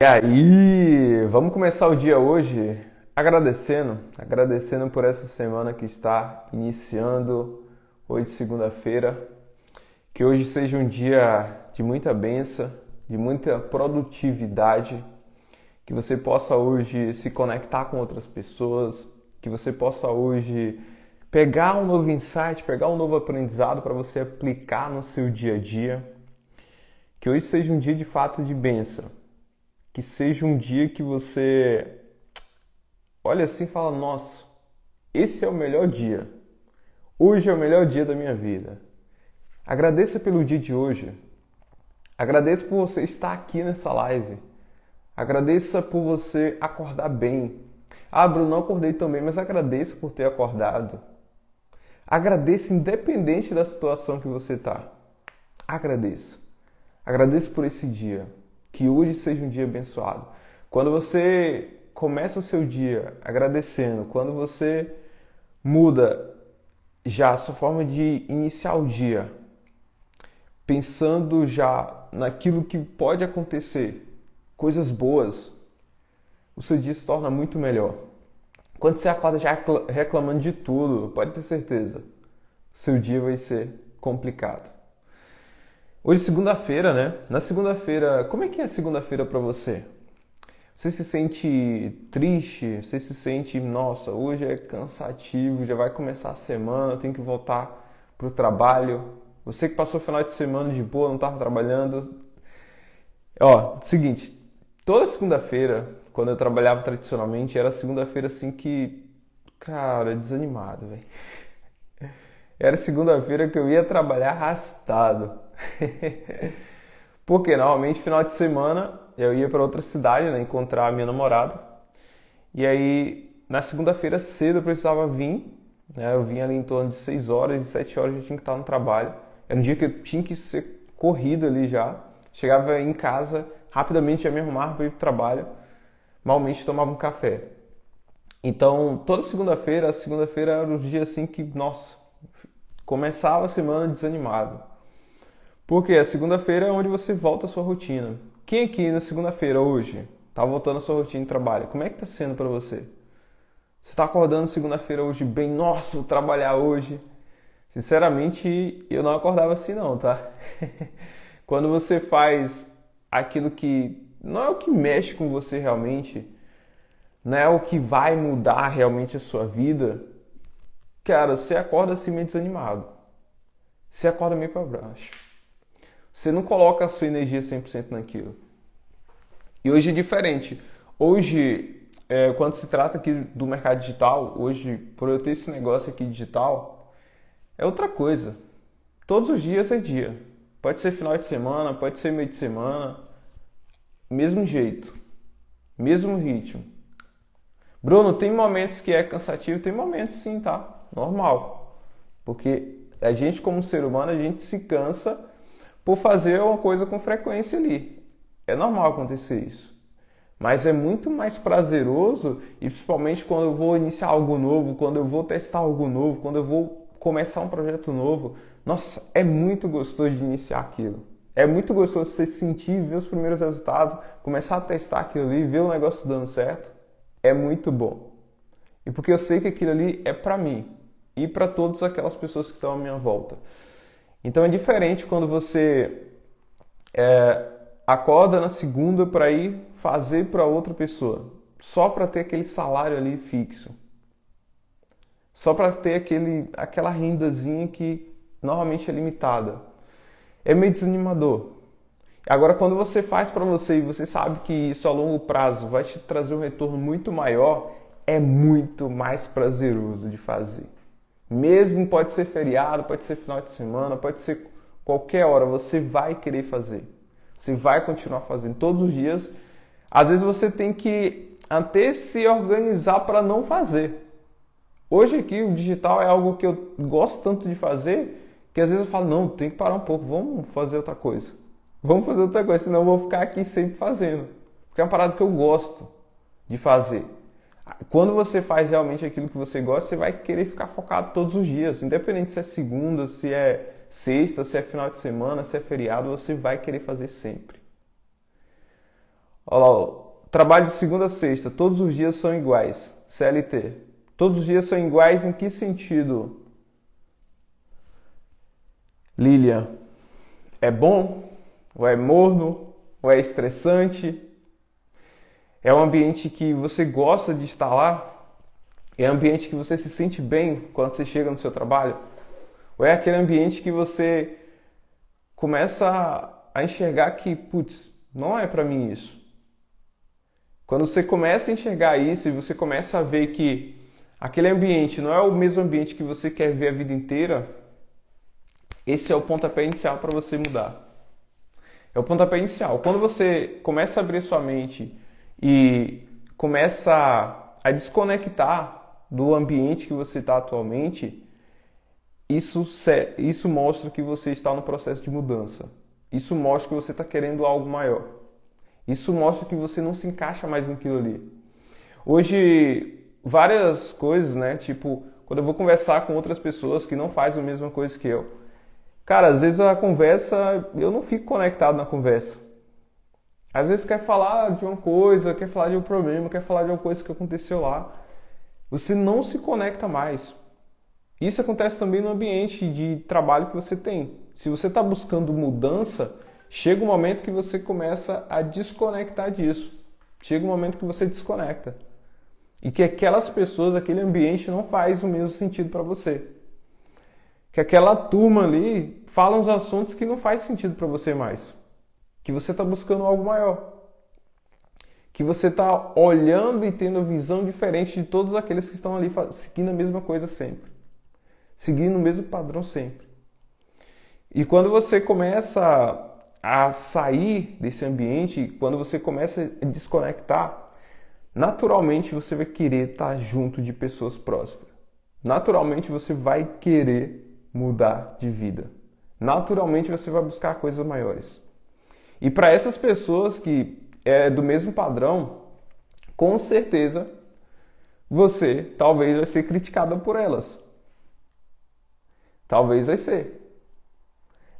E aí, vamos começar o dia hoje agradecendo, agradecendo por essa semana que está iniciando hoje segunda-feira, que hoje seja um dia de muita benção, de muita produtividade, que você possa hoje se conectar com outras pessoas, que você possa hoje pegar um novo insight, pegar um novo aprendizado para você aplicar no seu dia a dia, que hoje seja um dia de fato de benção que seja um dia que você olha assim e fala: Nossa, esse é o melhor dia. Hoje é o melhor dia da minha vida. Agradeça pelo dia de hoje. Agradeça por você estar aqui nessa live. Agradeça por você acordar bem. Ah, Bruno, não acordei também, mas agradeça por ter acordado. Agradeça independente da situação que você está. Agradeça. Agradeça por esse dia. Que hoje seja um dia abençoado. Quando você começa o seu dia agradecendo, quando você muda já a sua forma de iniciar o dia, pensando já naquilo que pode acontecer, coisas boas, o seu dia se torna muito melhor. Quando você acorda já reclamando de tudo, pode ter certeza, seu dia vai ser complicado. Hoje é segunda-feira, né? Na segunda-feira, como é que é segunda-feira para você? Você se sente triste? Você se sente, nossa, hoje é cansativo, já vai começar a semana, tenho que voltar para o trabalho. Você que passou o final de semana de boa, não estava trabalhando. Ó, seguinte, toda segunda-feira, quando eu trabalhava tradicionalmente, era segunda-feira assim que, cara, desanimado, velho. Era segunda-feira que eu ia trabalhar arrastado. Porque normalmente final de semana eu ia para outra cidade, né, encontrar a minha namorada. E aí na segunda-feira cedo eu precisava vir, né, eu vinha ali em torno de 6 horas e 7 horas eu tinha que estar no trabalho. Era um dia que eu tinha que ser corrido ali já. Chegava em casa, rapidamente já me arrumava para ir para o trabalho. Malmente tomava um café. Então, toda segunda-feira, segunda-feira era um dia assim que, nossa, começava a semana desanimado. Porque a segunda-feira é onde você volta à sua rotina. Quem aqui na segunda-feira, hoje, está voltando à sua rotina de trabalho? Como é que está sendo para você? Você está acordando segunda-feira hoje bem? Nossa, vou trabalhar hoje. Sinceramente, eu não acordava assim não, tá? Quando você faz aquilo que não é o que mexe com você realmente, não é o que vai mudar realmente a sua vida, cara, você acorda assim meio desanimado. Você acorda meio para baixo. Você não coloca a sua energia 100% naquilo. E hoje é diferente. Hoje, é, quando se trata aqui do mercado digital, hoje, por eu ter esse negócio aqui digital, é outra coisa. Todos os dias é dia. Pode ser final de semana, pode ser meio de semana. Mesmo jeito. Mesmo ritmo. Bruno, tem momentos que é cansativo, tem momentos sim, tá? Normal. Porque a gente, como ser humano, a gente se cansa por fazer uma coisa com frequência ali. É normal acontecer isso. Mas é muito mais prazeroso, e principalmente quando eu vou iniciar algo novo, quando eu vou testar algo novo, quando eu vou começar um projeto novo. Nossa, é muito gostoso de iniciar aquilo. É muito gostoso você sentir, ver os primeiros resultados, começar a testar aquilo ali, ver o negócio dando certo. É muito bom. E porque eu sei que aquilo ali é para mim e para todas aquelas pessoas que estão à minha volta. Então é diferente quando você é, acorda na segunda para ir fazer para outra pessoa, só para ter aquele salário ali fixo, só para ter aquele, aquela rendazinha que normalmente é limitada. É meio desanimador. Agora, quando você faz para você e você sabe que isso a longo prazo vai te trazer um retorno muito maior, é muito mais prazeroso de fazer. Mesmo pode ser feriado, pode ser final de semana, pode ser qualquer hora, você vai querer fazer. Você vai continuar fazendo todos os dias. Às vezes você tem que até se organizar para não fazer. Hoje aqui o digital é algo que eu gosto tanto de fazer que às vezes eu falo, não, tem que parar um pouco, vamos fazer outra coisa. Vamos fazer outra coisa, senão eu vou ficar aqui sempre fazendo. Porque é uma parada que eu gosto de fazer. Quando você faz realmente aquilo que você gosta, você vai querer ficar focado todos os dias, independente se é segunda, se é sexta, se é final de semana, se é feriado, você vai querer fazer sempre. Olha lá, trabalho de segunda a sexta, todos os dias são iguais. CLT. Todos os dias são iguais em que sentido? Lilian, é bom? Ou é morno? Ou é estressante? É um ambiente que você gosta de estar lá? É um ambiente que você se sente bem quando você chega no seu trabalho? Ou é aquele ambiente que você começa a enxergar que, putz, não é para mim isso? Quando você começa a enxergar isso e você começa a ver que aquele ambiente não é o mesmo ambiente que você quer ver a vida inteira, esse é o pontapé inicial para você mudar. É o pontapé inicial. Quando você começa a abrir sua mente e começa a desconectar do ambiente que você está atualmente, isso, isso mostra que você está no processo de mudança. Isso mostra que você está querendo algo maior. Isso mostra que você não se encaixa mais naquilo ali. Hoje, várias coisas, né? Tipo, quando eu vou conversar com outras pessoas que não fazem a mesma coisa que eu. Cara, às vezes a conversa, eu não fico conectado na conversa. Às vezes quer falar de uma coisa, quer falar de um problema, quer falar de uma coisa que aconteceu lá. Você não se conecta mais. Isso acontece também no ambiente de trabalho que você tem. Se você está buscando mudança, chega um momento que você começa a desconectar disso. Chega um momento que você desconecta. E que aquelas pessoas, aquele ambiente não faz o mesmo sentido para você. Que aquela turma ali fala uns assuntos que não faz sentido para você mais. Que você está buscando algo maior. Que você está olhando e tendo visão diferente de todos aqueles que estão ali seguindo a mesma coisa sempre. Seguindo o mesmo padrão sempre. E quando você começa a sair desse ambiente, quando você começa a desconectar, naturalmente você vai querer estar junto de pessoas próximas. Naturalmente você vai querer mudar de vida. Naturalmente você vai buscar coisas maiores. E para essas pessoas que é do mesmo padrão, com certeza você talvez vai ser criticada por elas. Talvez vai ser.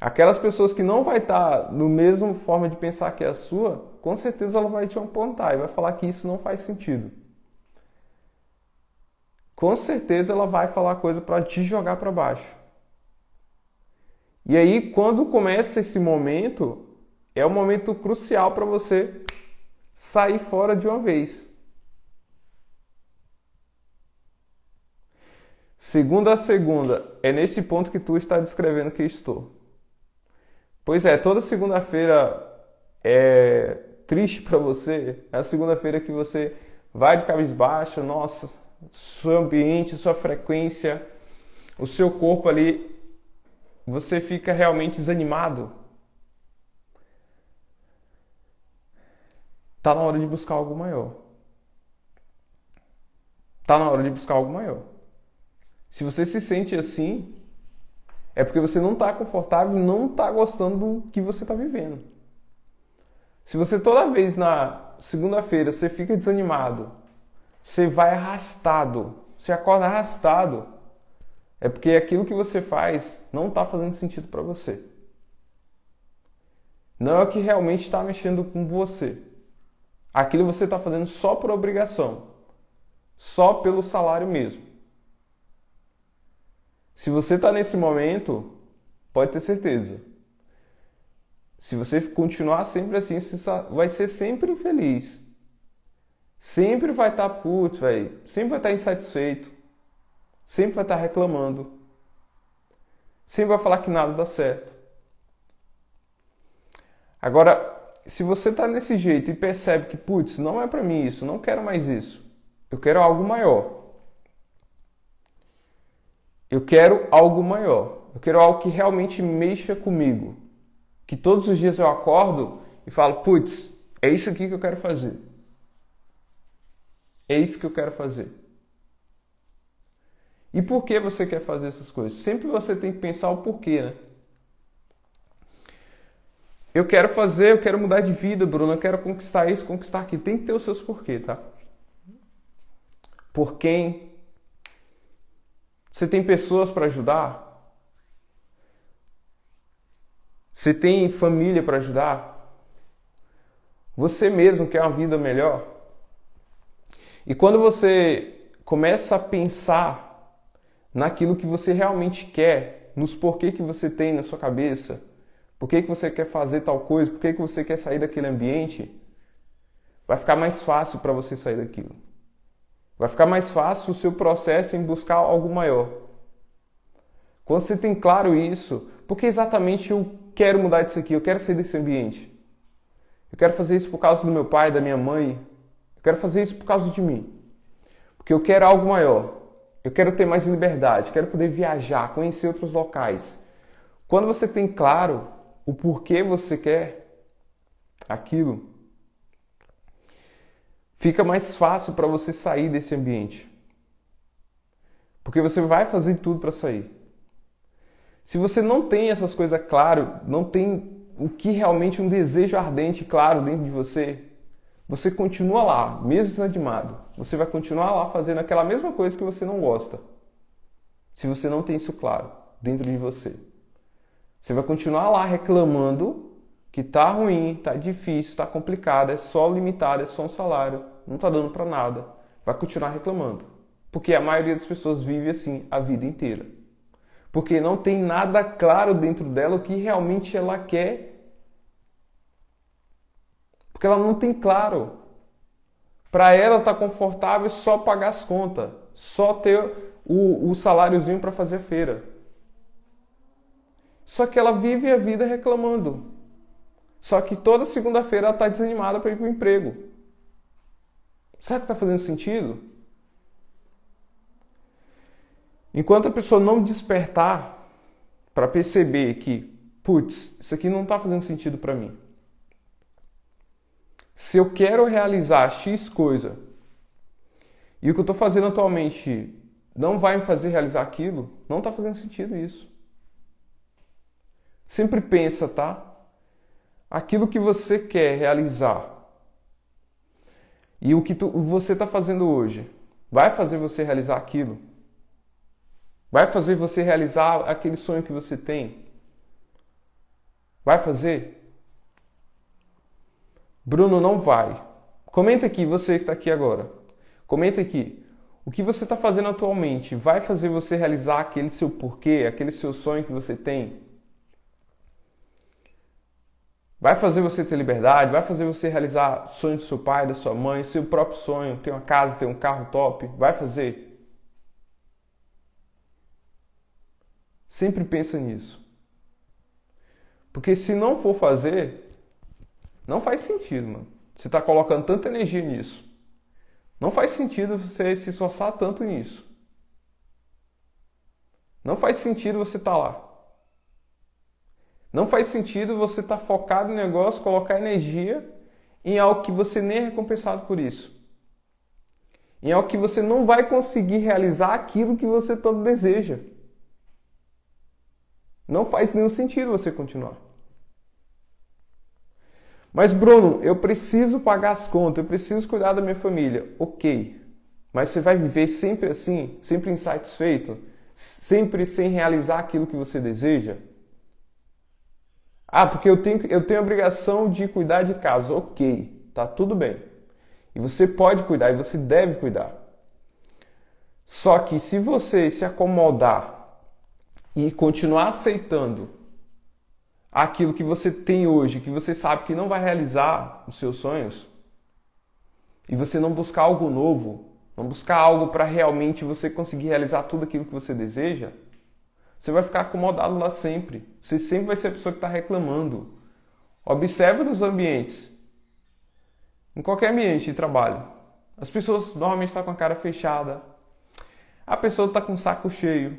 Aquelas pessoas que não vai estar tá no mesmo forma de pensar que a sua, com certeza ela vai te apontar e vai falar que isso não faz sentido. Com certeza ela vai falar coisa para te jogar para baixo. E aí, quando começa esse momento, é o momento crucial para você sair fora de uma vez. Segunda a segunda, é nesse ponto que tu está descrevendo que estou. Pois é, toda segunda-feira é triste para você. É a segunda-feira que você vai de cabeça baixa, nossa, seu ambiente, sua frequência, o seu corpo ali, você fica realmente desanimado. Tá na hora de buscar algo maior. Tá na hora de buscar algo maior. Se você se sente assim, é porque você não está confortável não está gostando do que você está vivendo. Se você toda vez na segunda-feira você fica desanimado, você vai arrastado, você acorda arrastado, é porque aquilo que você faz não está fazendo sentido para você. Não é o que realmente está mexendo com você. Aquilo você está fazendo só por obrigação, só pelo salário mesmo. Se você está nesse momento, pode ter certeza. Se você continuar sempre assim, você vai ser sempre infeliz. Sempre vai estar tá puto, velho. Sempre vai estar tá insatisfeito. Sempre vai estar tá reclamando. Sempre vai falar que nada dá certo. Agora, se você está nesse jeito e percebe que, putz, não é para mim isso, não quero mais isso. Eu quero algo maior. Eu quero algo maior. Eu quero algo que realmente mexa comigo. Que todos os dias eu acordo e falo, putz, é isso aqui que eu quero fazer. É isso que eu quero fazer. E por que você quer fazer essas coisas? Sempre você tem que pensar o porquê, né? Eu quero fazer, eu quero mudar de vida, Bruno, eu quero conquistar isso, conquistar aquilo. Tem que ter os seus porquê, tá? Por quem você tem pessoas para ajudar? Você tem família para ajudar? Você mesmo quer uma vida melhor? E quando você começa a pensar naquilo que você realmente quer, nos porquê que você tem na sua cabeça, por que, que você quer fazer tal coisa, por que, que você quer sair daquele ambiente, vai ficar mais fácil para você sair daquilo. Vai ficar mais fácil o seu processo em buscar algo maior. Quando você tem claro isso, porque exatamente eu quero mudar disso aqui, eu quero sair desse ambiente. Eu quero fazer isso por causa do meu pai, da minha mãe. Eu quero fazer isso por causa de mim. Porque eu quero algo maior. Eu quero ter mais liberdade, quero poder viajar, conhecer outros locais. Quando você tem claro o porquê você quer aquilo, fica mais fácil para você sair desse ambiente. Porque você vai fazer tudo para sair. Se você não tem essas coisas claro, não tem o que realmente um desejo ardente claro dentro de você, você continua lá, mesmo desanimado. Você vai continuar lá fazendo aquela mesma coisa que você não gosta. Se você não tem isso claro dentro de você. Você vai continuar lá reclamando que tá ruim, tá difícil, tá complicado, é só limitado, é só um salário, não tá dando para nada. Vai continuar reclamando. Porque a maioria das pessoas vive assim a vida inteira porque não tem nada claro dentro dela o que realmente ela quer. Porque ela não tem claro. Para ela tá confortável só pagar as contas, só ter o, o saláriozinho para fazer a feira. Só que ela vive a vida reclamando. Só que toda segunda-feira ela está desanimada para ir para o emprego. Será que está fazendo sentido? Enquanto a pessoa não despertar para perceber que, putz, isso aqui não está fazendo sentido para mim. Se eu quero realizar X coisa e o que eu estou fazendo atualmente não vai me fazer realizar aquilo, não está fazendo sentido isso. Sempre pensa, tá? Aquilo que você quer realizar e o que tu, você está fazendo hoje vai fazer você realizar aquilo? Vai fazer você realizar aquele sonho que você tem? Vai fazer? Bruno, não vai. Comenta aqui, você que está aqui agora. Comenta aqui. O que você está fazendo atualmente vai fazer você realizar aquele seu porquê, aquele seu sonho que você tem? Vai fazer você ter liberdade? Vai fazer você realizar o sonho do seu pai, da sua mãe, seu próprio sonho, ter uma casa, ter um carro top? Vai fazer? Sempre pensa nisso. Porque se não for fazer, não faz sentido, mano. Você está colocando tanta energia nisso. Não faz sentido você se esforçar tanto nisso. Não faz sentido você estar tá lá. Não faz sentido você estar tá focado no negócio, colocar energia em algo que você nem é recompensado por isso. Em algo que você não vai conseguir realizar aquilo que você tanto deseja. Não faz nenhum sentido você continuar. Mas, Bruno, eu preciso pagar as contas, eu preciso cuidar da minha família. Ok. Mas você vai viver sempre assim, sempre insatisfeito, sempre sem realizar aquilo que você deseja? Ah, porque eu tenho, eu tenho a obrigação de cuidar de casa. Ok, tá tudo bem. E você pode cuidar e você deve cuidar. Só que se você se acomodar e continuar aceitando aquilo que você tem hoje, que você sabe que não vai realizar os seus sonhos, e você não buscar algo novo, não buscar algo para realmente você conseguir realizar tudo aquilo que você deseja, você vai ficar acomodado lá sempre. Você sempre vai ser a pessoa que está reclamando. Observe nos ambientes, em qualquer ambiente de trabalho. As pessoas normalmente estão com a cara fechada. A pessoa está com o saco cheio.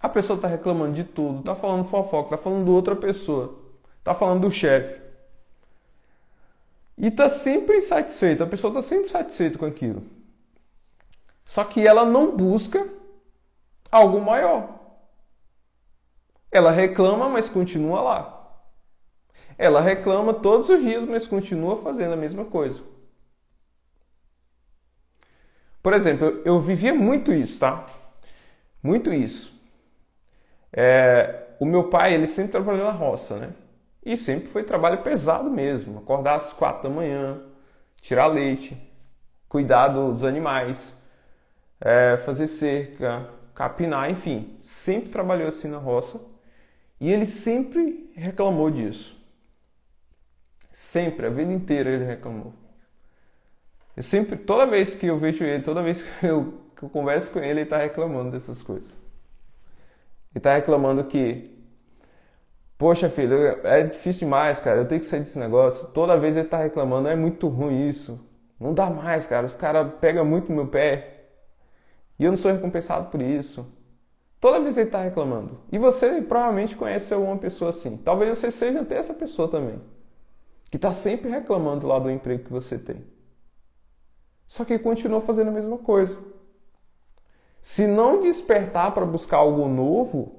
A pessoa está reclamando de tudo, está falando fofoca, está falando de outra pessoa, está falando do chefe. E está sempre insatisfeita, a pessoa está sempre satisfeita com aquilo. Só que ela não busca algo maior. Ela reclama, mas continua lá. Ela reclama todos os dias, mas continua fazendo a mesma coisa. Por exemplo, eu vivia muito isso, tá? Muito isso. É, o meu pai, ele sempre trabalhou na roça, né? E sempre foi trabalho pesado mesmo. Acordar às quatro da manhã, tirar leite, cuidar dos animais, é, fazer cerca, capinar, enfim. Sempre trabalhou assim na roça. E ele sempre reclamou disso. Sempre, a vida inteira ele reclamou. Eu sempre, toda vez que eu vejo ele, toda vez que eu, que eu converso com ele, ele está reclamando dessas coisas. Ele está reclamando que Poxa, filho, é difícil demais, cara. Eu tenho que sair desse negócio. Toda vez ele tá reclamando, é muito ruim isso. Não dá mais, cara. Os caras pegam muito meu pé. E eu não sou recompensado por isso. Toda vez ele tá reclamando. E você provavelmente conhece uma pessoa assim. Talvez você seja até essa pessoa também. Que tá sempre reclamando lá do emprego que você tem. Só que continua fazendo a mesma coisa. Se não despertar para buscar algo novo,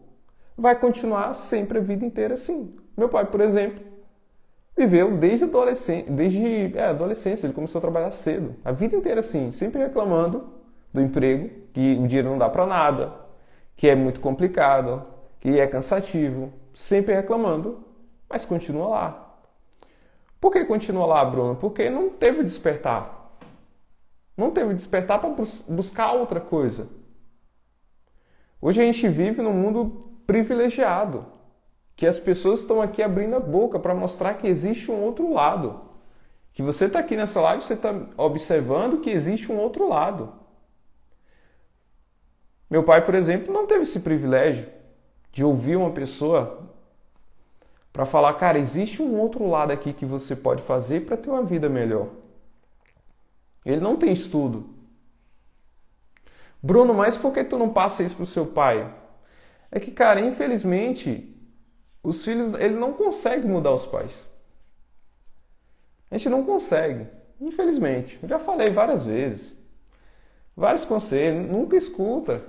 vai continuar sempre a vida inteira assim. Meu pai, por exemplo, viveu desde adolescência, desde é, adolescência, ele começou a trabalhar cedo, a vida inteira assim, sempre reclamando do emprego, que o dinheiro não dá para nada, que é muito complicado, que é cansativo, sempre reclamando, mas continua lá. Por que continua lá, Bruno? Porque não teve despertar. Não teve despertar para buscar outra coisa. Hoje a gente vive num mundo privilegiado, que as pessoas estão aqui abrindo a boca para mostrar que existe um outro lado. Que você está aqui nessa live, você está observando que existe um outro lado. Meu pai, por exemplo, não teve esse privilégio de ouvir uma pessoa para falar, cara, existe um outro lado aqui que você pode fazer para ter uma vida melhor. Ele não tem estudo. Bruno, mas por que tu não passa isso para o seu pai? é que, cara, infelizmente, os filhos, ele não consegue mudar os pais. A gente não consegue, infelizmente. Eu já falei várias vezes. Vários conselhos, nunca escuta.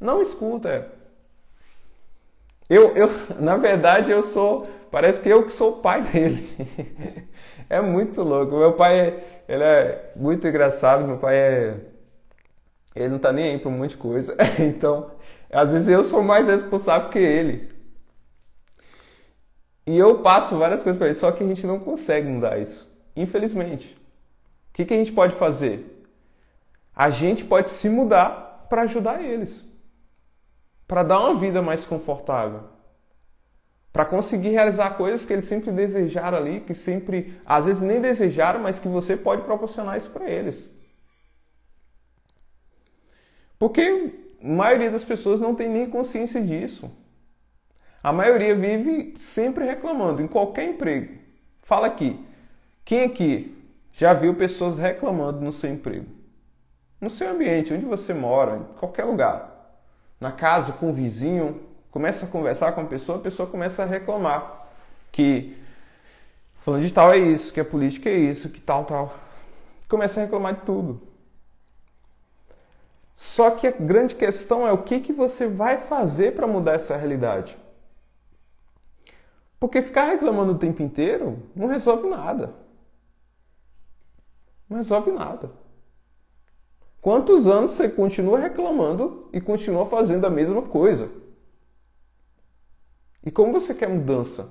Não escuta. Eu, eu, na verdade, eu sou, parece que eu que sou o pai dele. é muito louco. Meu pai, ele é muito engraçado. Meu pai é, ele não tá nem aí para um monte de coisa. então, às vezes eu sou mais responsável que ele. E eu passo várias coisas para ele, só que a gente não consegue mudar isso. Infelizmente. O que, que a gente pode fazer? A gente pode se mudar para ajudar eles. Para dar uma vida mais confortável. Para conseguir realizar coisas que eles sempre desejaram ali, que sempre, às vezes nem desejaram, mas que você pode proporcionar isso para eles. Porque a maioria das pessoas não tem nem consciência disso. A maioria vive sempre reclamando, em qualquer emprego. Fala aqui, quem aqui já viu pessoas reclamando no seu emprego? No seu ambiente, onde você mora, em qualquer lugar. Na casa, com o vizinho, começa a conversar com a pessoa, a pessoa começa a reclamar que falando de tal é isso, que a política é isso, que tal, tal. Começa a reclamar de tudo. Só que a grande questão é o que, que você vai fazer para mudar essa realidade. Porque ficar reclamando o tempo inteiro não resolve nada. Não resolve nada. Quantos anos você continua reclamando e continua fazendo a mesma coisa? E como você quer mudança?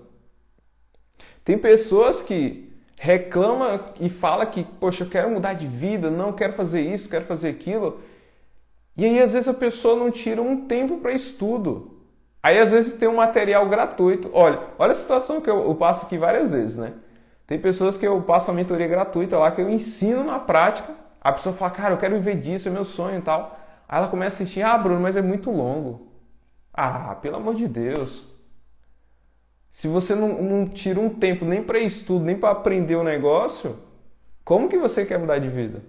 Tem pessoas que reclamam e falam que, poxa, eu quero mudar de vida, não quero fazer isso, quero fazer aquilo. E aí, às vezes, a pessoa não tira um tempo para estudo. Aí, às vezes, tem um material gratuito. Olha, olha a situação que eu, eu passo aqui várias vezes, né? Tem pessoas que eu passo a mentoria gratuita lá, que eu ensino na prática. A pessoa fala, cara, eu quero viver disso, é meu sonho e tal. Aí ela começa a assistir, ah, Bruno, mas é muito longo. Ah, pelo amor de Deus. Se você não, não tira um tempo nem para estudo, nem para aprender o negócio, como que você quer mudar de vida?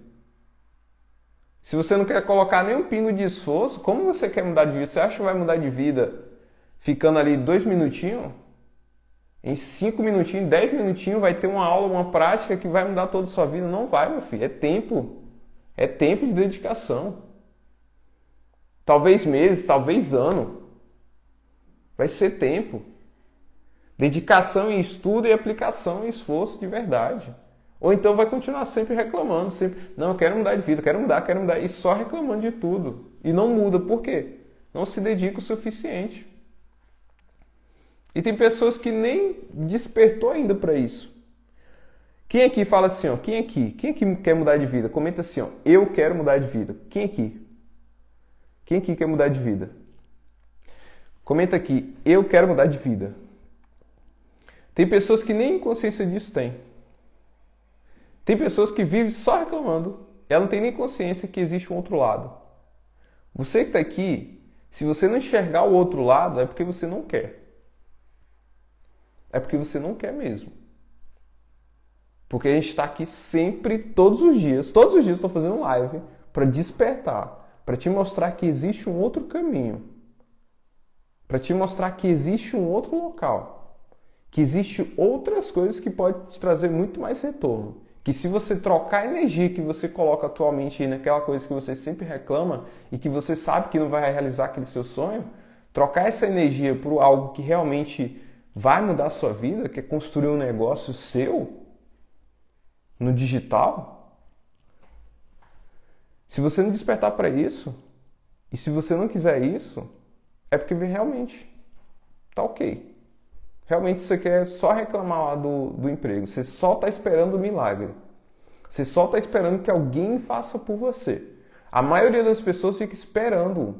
Se você não quer colocar nenhum pingo de esforço, como você quer mudar de vida? Você acha que vai mudar de vida ficando ali dois minutinhos? Em cinco minutinhos, dez minutinhos vai ter uma aula, uma prática que vai mudar toda a sua vida? Não vai, meu filho. É tempo. É tempo de dedicação. Talvez meses, talvez ano. Vai ser tempo. Dedicação em estudo e aplicação e esforço de verdade. Ou então vai continuar sempre reclamando, sempre, não, eu quero mudar de vida, quero mudar, quero mudar, e só reclamando de tudo. E não muda, por quê? Não se dedica o suficiente. E tem pessoas que nem despertou ainda para isso. Quem aqui fala assim, ó? Quem aqui? Quem aqui quer mudar de vida? Comenta assim, ó. Eu quero mudar de vida. Quem aqui? Quem aqui quer mudar de vida? Comenta aqui. Eu quero mudar de vida. Tem pessoas que nem consciência disso têm. Tem pessoas que vivem só reclamando. Ela não tem nem consciência que existe um outro lado. Você que está aqui, se você não enxergar o outro lado, é porque você não quer. É porque você não quer mesmo. Porque a gente está aqui sempre, todos os dias, todos os dias estou fazendo live para despertar, para te mostrar que existe um outro caminho, para te mostrar que existe um outro local, que existe outras coisas que podem te trazer muito mais retorno. Que se você trocar a energia que você coloca atualmente naquela coisa que você sempre reclama e que você sabe que não vai realizar aquele seu sonho, trocar essa energia por algo que realmente vai mudar a sua vida, que é construir um negócio seu, no digital, se você não despertar para isso, e se você não quiser isso, é porque realmente tá ok. Realmente você quer só reclamar lá do, do emprego. Você só está esperando o milagre. Você só está esperando que alguém faça por você. A maioria das pessoas fica esperando.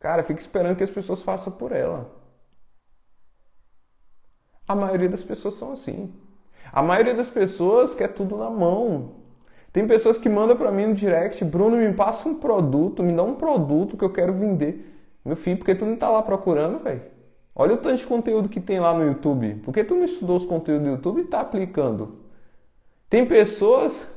Cara, fica esperando que as pessoas façam por ela. A maioria das pessoas são assim. A maioria das pessoas quer tudo na mão. Tem pessoas que mandam para mim no direct, Bruno, me passa um produto, me dá um produto que eu quero vender. Meu filho, por que tu não tá lá procurando, velho? Olha o tanto de conteúdo que tem lá no YouTube. Por que tu não estudou os conteúdos do YouTube e tá aplicando? Tem pessoas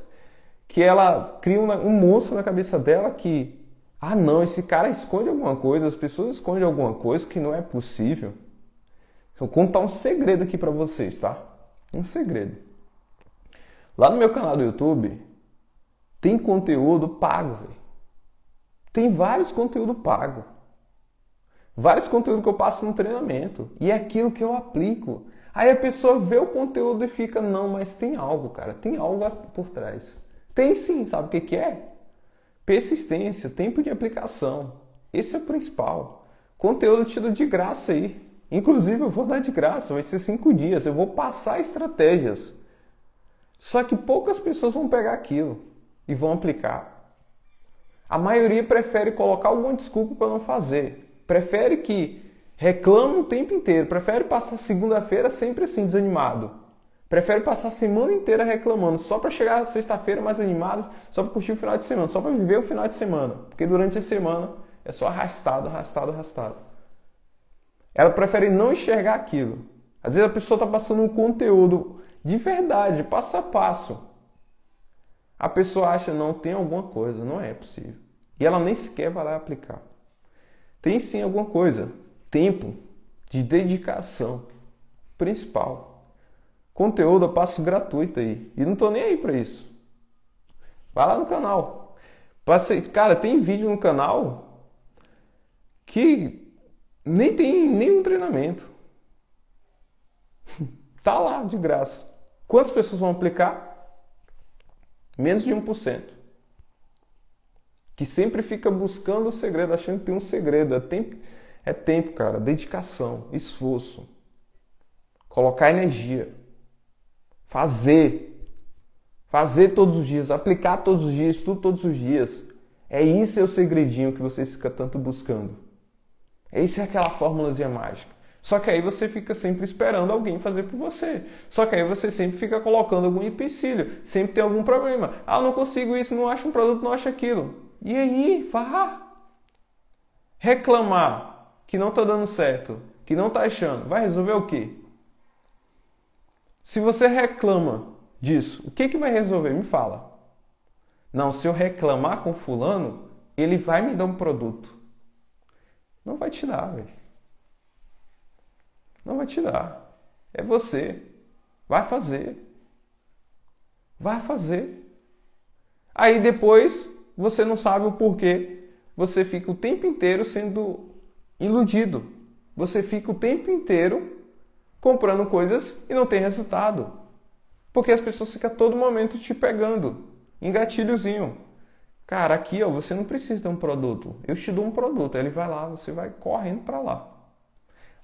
que ela cria um monstro na cabeça dela que, ah não, esse cara esconde alguma coisa, as pessoas escondem alguma coisa que não é possível. Vou contar um segredo aqui para vocês, tá? Um segredo. Lá no meu canal do YouTube tem conteúdo pago, velho. Tem vários conteúdos pago. Vários conteúdos que eu passo no treinamento. E é aquilo que eu aplico. Aí a pessoa vê o conteúdo e fica, não, mas tem algo, cara. Tem algo por trás. Tem sim, sabe o que, que é? Persistência, tempo de aplicação. Esse é o principal. Conteúdo tido de graça aí. Inclusive, eu vou dar de graça, vai ser cinco dias. Eu vou passar estratégias. Só que poucas pessoas vão pegar aquilo e vão aplicar. A maioria prefere colocar alguma desculpa para não fazer. Prefere que reclame o tempo inteiro. Prefere passar segunda-feira sempre assim, desanimado. Prefere passar a semana inteira reclamando, só para chegar sexta-feira mais animado, só para curtir o final de semana, só para viver o final de semana. Porque durante a semana é só arrastado, arrastado, arrastado. Ela prefere não enxergar aquilo. Às vezes a pessoa está passando um conteúdo de verdade, passo a passo. A pessoa acha, não, tem alguma coisa, não é possível. E ela nem sequer vai lá aplicar. Tem sim alguma coisa. Tempo de dedicação principal. Conteúdo eu passo gratuito aí. E não tô nem aí para isso. Vai lá no canal. Cara, tem vídeo no canal que nem tem nenhum treinamento. tá lá de graça. Quantas pessoas vão aplicar? Menos de 1%. Que sempre fica buscando o segredo, achando que tem um segredo. É tempo, é tempo cara. Dedicação, esforço. Colocar energia. Fazer. Fazer todos os dias, aplicar todos os dias, tudo todos os dias. É isso é o segredinho que vocês ficam tanto buscando. Essa é aquela fórmulazinha mágica. Só que aí você fica sempre esperando alguém fazer por você. Só que aí você sempre fica colocando algum empecilho, sempre tem algum problema. Ah, não consigo isso, não acho um produto, não acho aquilo. E aí, vá. Reclamar que não está dando certo, que não está achando, vai resolver o quê? Se você reclama disso, o que, que vai resolver? Me fala. Não, se eu reclamar com fulano, ele vai me dar um produto. Não vai te dar, velho. Não vai te dar. É você. Vai fazer. Vai fazer. Aí depois você não sabe o porquê. Você fica o tempo inteiro sendo iludido. Você fica o tempo inteiro comprando coisas e não tem resultado. Porque as pessoas ficam todo momento te pegando. Engatilhozinho. Cara, aqui ó, você não precisa de um produto. Eu te dou um produto, ele vai lá, você vai correndo para lá.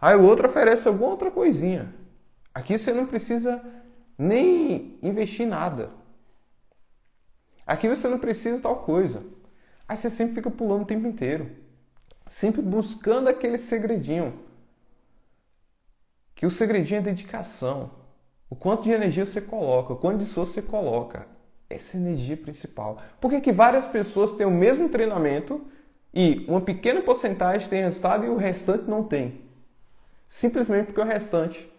Aí o outro oferece alguma outra coisinha. Aqui você não precisa nem investir nada. Aqui você não precisa tal coisa. Aí você sempre fica pulando o tempo inteiro. Sempre buscando aquele segredinho. Que o segredinho é dedicação. O quanto de energia você coloca, o quanto de esforço você coloca. Essa energia principal. Por que, que várias pessoas têm o mesmo treinamento e uma pequena porcentagem tem resultado e o restante não tem? Simplesmente porque o restante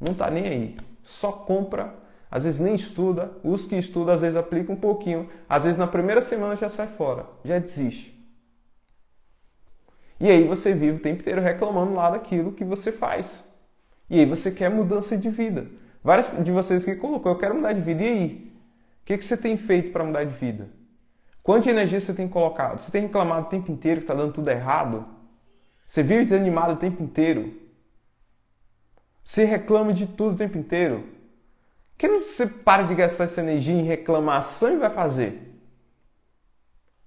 não está nem aí. Só compra, às vezes nem estuda, os que estudam às vezes aplica um pouquinho, às vezes na primeira semana já sai fora, já desiste. E aí você vive o tempo inteiro reclamando lá daquilo que você faz. E aí você quer mudança de vida. Várias de vocês que colocou, eu quero mudar de vida. E aí? O que, que você tem feito para mudar de vida? Quanta energia você tem colocado? Você tem reclamado o tempo inteiro que está dando tudo errado? Você vive desanimado o tempo inteiro? Você reclama de tudo o tempo inteiro? Que não você para de gastar essa energia em reclamação e vai fazer?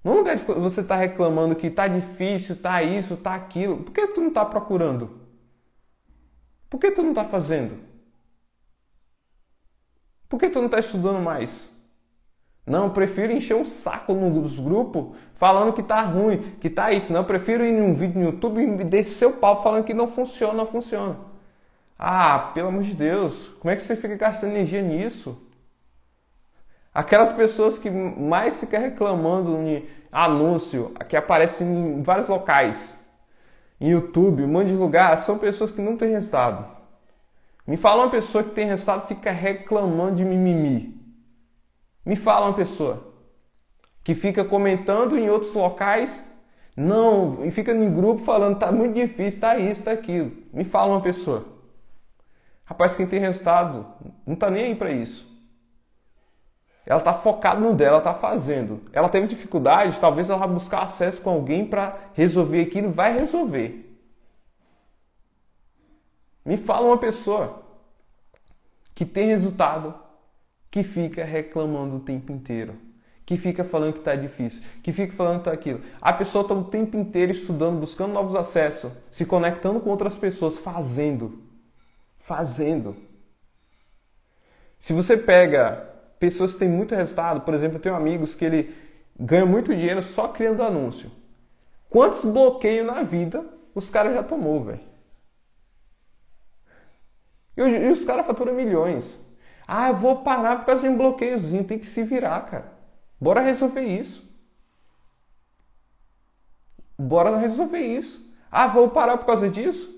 No lugar de você estar tá reclamando que está difícil, está isso, está aquilo, por que tu não está procurando? Por que tu não está fazendo? Por que tu não está estudando mais? Não, eu prefiro encher um saco nos grupos falando que tá ruim, que tá isso. Não, eu prefiro ir num vídeo no YouTube e descer o pau falando que não funciona, não funciona. Ah, pelo amor de Deus, como é que você fica gastando energia nisso? Aquelas pessoas que mais ficam reclamando em anúncio, que aparecem em vários locais, em YouTube, um monte de lugar, são pessoas que não têm resultado. Me fala uma pessoa que tem resultado fica reclamando de mimimi. Me fala uma pessoa que fica comentando em outros locais, não, e fica em grupo falando, tá muito difícil, tá isso, tá aquilo. Me fala uma pessoa. Rapaz, quem tem resultado não está nem aí para isso. Ela está focada no dela, ela está fazendo. Ela teve dificuldade, talvez ela vá buscar acesso com alguém para resolver aquilo, vai resolver. Me fala uma pessoa que tem resultado, que fica reclamando o tempo inteiro, que fica falando que está difícil, que fica falando que está aquilo. A pessoa está o tempo inteiro estudando, buscando novos acessos, se conectando com outras pessoas, fazendo fazendo. Se você pega pessoas que têm muito resultado, por exemplo, eu tenho amigos que ele ganha muito dinheiro só criando anúncio. Quantos bloqueios na vida os caras já tomou, velho? E os caras faturam milhões. Ah, eu vou parar por causa de um bloqueiozinho. Tem que se virar, cara. Bora resolver isso. Bora resolver isso. Ah, vou parar por causa disso?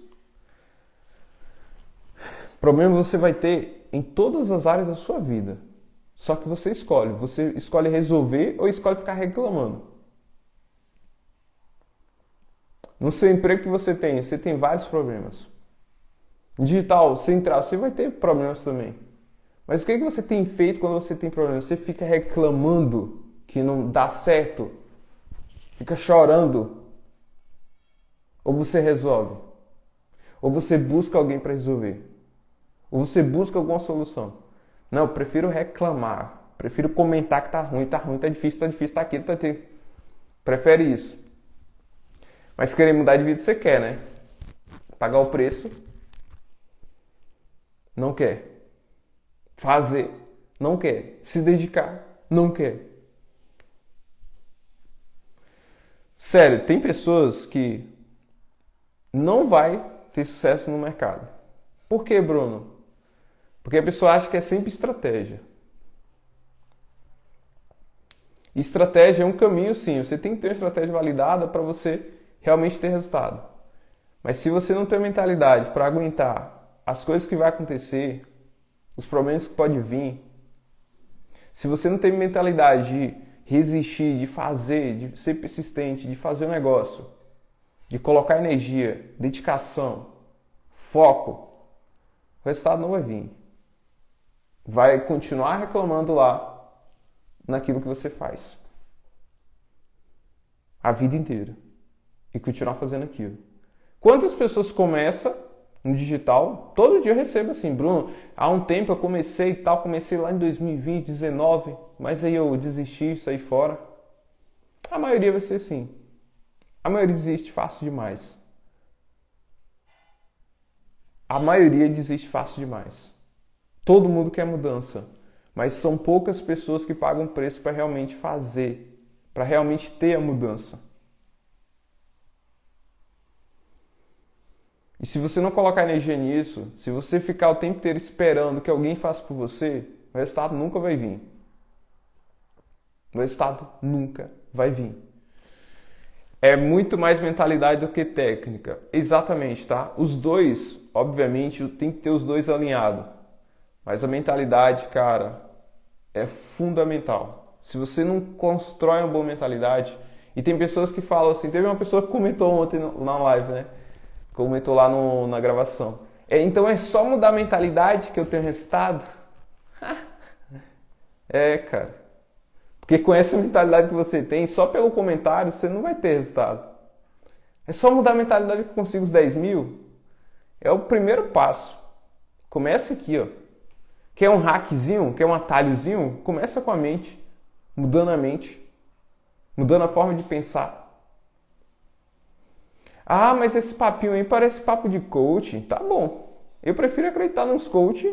Problema você vai ter em todas as áreas da sua vida. Só que você escolhe. Você escolhe resolver ou escolhe ficar reclamando. No seu emprego que você tem, você tem vários problemas. Digital, você entrar, você vai ter problemas também. Mas o que, que você tem feito quando você tem problemas? Você fica reclamando que não dá certo, fica chorando. Ou você resolve? Ou você busca alguém para resolver? Ou você busca alguma solução? Não, eu prefiro reclamar. Prefiro comentar que tá ruim, tá ruim, tá difícil, tá difícil, tá aquilo, tá aquilo. Prefere isso. Mas querer mudar de vida você quer, né? Pagar o preço. Não quer. Fazer. Não quer. Se dedicar. Não quer. Sério, tem pessoas que não vai ter sucesso no mercado. Por que, Bruno? Porque a pessoa acha que é sempre estratégia. Estratégia é um caminho, sim. Você tem que ter uma estratégia validada para você realmente ter resultado. Mas se você não tem mentalidade para aguentar as coisas que vai acontecer, os problemas que podem vir, se você não tem mentalidade de resistir, de fazer, de ser persistente, de fazer um negócio, de colocar energia, dedicação, foco, o resultado não vai vir vai continuar reclamando lá naquilo que você faz. A vida inteira. E continuar fazendo aquilo. Quantas pessoas começam no digital? Todo dia eu recebo assim, Bruno, há um tempo eu comecei e tal, comecei lá em 2020, 2019, mas aí eu desisti, saí fora. A maioria vai ser assim. A maioria desiste fácil demais. a maioria desiste fácil demais. Todo mundo quer mudança, mas são poucas pessoas que pagam preço para realmente fazer, para realmente ter a mudança. E se você não colocar energia nisso, se você ficar o tempo inteiro esperando que alguém faça por você, o resultado nunca vai vir. O resultado nunca vai vir. É muito mais mentalidade do que técnica. Exatamente, tá? Os dois, obviamente, tem que ter os dois alinhados. Mas a mentalidade, cara, é fundamental. Se você não constrói uma boa mentalidade, e tem pessoas que falam assim, teve uma pessoa que comentou ontem na live, né? Comentou lá no, na gravação. É, então é só mudar a mentalidade que eu tenho resultado? é, cara. Porque com essa mentalidade que você tem, só pelo comentário você não vai ter resultado. É só mudar a mentalidade que eu consigo os 10 mil. É o primeiro passo. Começa aqui, ó. Quer um hackzinho? Quer um atalhozinho? Começa com a mente. Mudando a mente. Mudando a forma de pensar. Ah, mas esse papinho aí parece papo de coach. Tá bom. Eu prefiro acreditar nos coach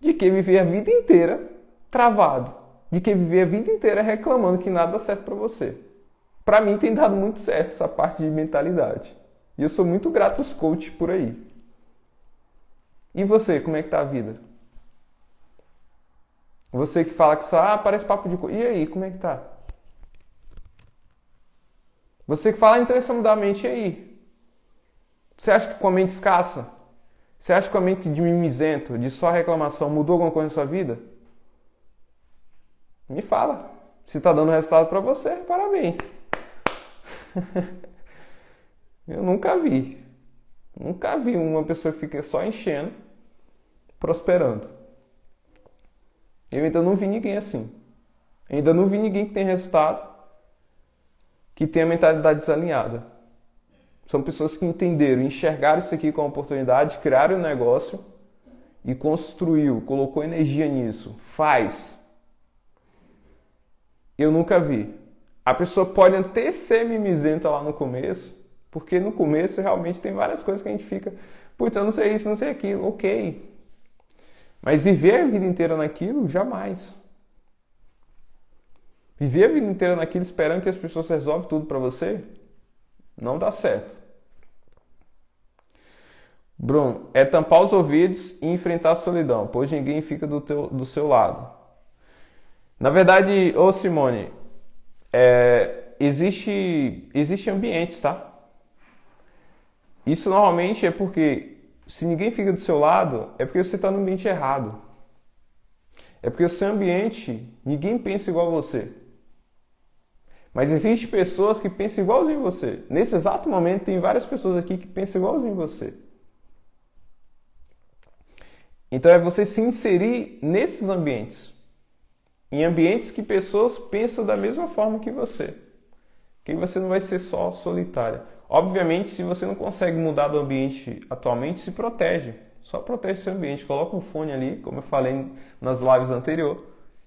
de que viver a vida inteira travado de que viver a vida inteira reclamando que nada dá certo para você. Para mim tem dado muito certo essa parte de mentalidade. E eu sou muito grato aos coaches por aí. E você, como é que tá a vida? Você que fala que só ah, parece papo de coach. E aí, como é que tá? Você que fala, ah, então é só mudar a mente, e aí? Você acha que com a mente escassa? Você acha que com a mente de mimizento, de só reclamação, mudou alguma coisa na sua vida? Me fala. Se está dando resultado para você, parabéns. Eu nunca vi. Nunca vi uma pessoa que fica só enchendo, prosperando. Eu ainda não vi ninguém assim. ainda não vi ninguém que tem resultado, que tem a mentalidade desalinhada. São pessoas que entenderam, enxergaram isso aqui como oportunidade, criaram um negócio e construiu, colocou energia nisso. Faz, eu nunca vi. A pessoa pode até ser mimizenta lá no começo, porque no começo realmente tem várias coisas que a gente fica, putz, eu não sei isso, não sei aquilo, ok. Mas viver a vida inteira naquilo, jamais. Viver a vida inteira naquilo esperando que as pessoas resolvem tudo para você, não dá certo. Bruno, é tampar os ouvidos e enfrentar a solidão, pois ninguém fica do, teu, do seu lado. Na verdade, ô Simone, é, existe, existe ambientes, tá? Isso normalmente é porque se ninguém fica do seu lado, é porque você está no ambiente errado. É porque o seu ambiente, ninguém pensa igual a você. Mas existem pessoas que pensam igualzinho a você. Nesse exato momento, tem várias pessoas aqui que pensam igualzinho a você. Então é você se inserir nesses ambientes em ambientes que pessoas pensam da mesma forma que você. Que você não vai ser só solitária. Obviamente, se você não consegue mudar do ambiente atualmente, se protege. Só protege seu ambiente. Coloca um fone ali, como eu falei nas lives anteriores,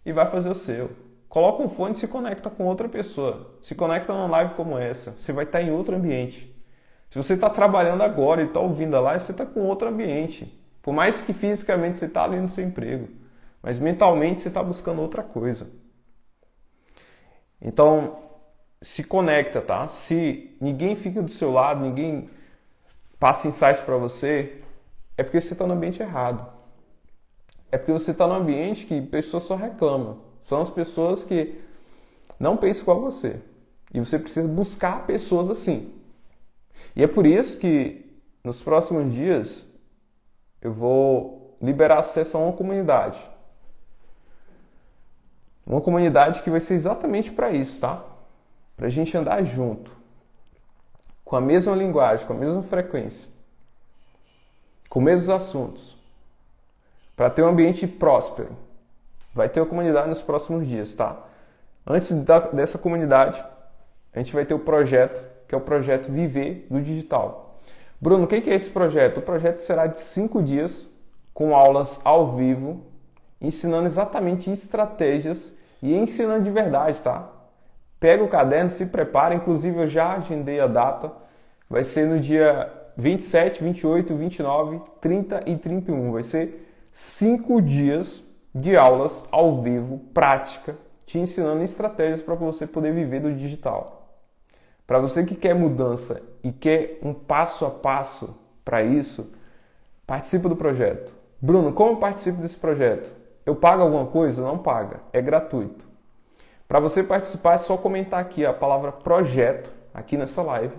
e vai fazer o seu. Coloca um fone e se conecta com outra pessoa. Se conecta numa live como essa. Você vai estar em outro ambiente. Se você está trabalhando agora e está ouvindo a live, você está com outro ambiente. Por mais que fisicamente você está ali no seu emprego mas mentalmente você está buscando outra coisa. Então, se conecta, tá? Se ninguém fica do seu lado, ninguém passa insight para você, é porque você está no ambiente errado. É porque você está no ambiente que pessoas só reclamam. São as pessoas que não pensam igual você. E você precisa buscar pessoas assim. E é por isso que nos próximos dias eu vou liberar acesso a uma comunidade. Uma comunidade que vai ser exatamente para isso, tá? Para a gente andar junto, com a mesma linguagem, com a mesma frequência, com os mesmos assuntos, para ter um ambiente próspero. Vai ter uma comunidade nos próximos dias, tá? Antes da, dessa comunidade, a gente vai ter o projeto, que é o projeto Viver do Digital. Bruno, o que é esse projeto? O projeto será de cinco dias, com aulas ao vivo, ensinando exatamente estratégias e ensinando de verdade, tá? Pega o caderno, se prepara, inclusive eu já agendei a data, vai ser no dia 27, 28, 29, 30 e 31. Vai ser cinco dias de aulas ao vivo, prática, te ensinando estratégias para você poder viver do digital. Para você que quer mudança e quer um passo a passo para isso, participa do projeto. Bruno, como participo desse projeto? Eu pago alguma coisa? Não paga, é gratuito. Para você participar é só comentar aqui a palavra projeto aqui nessa live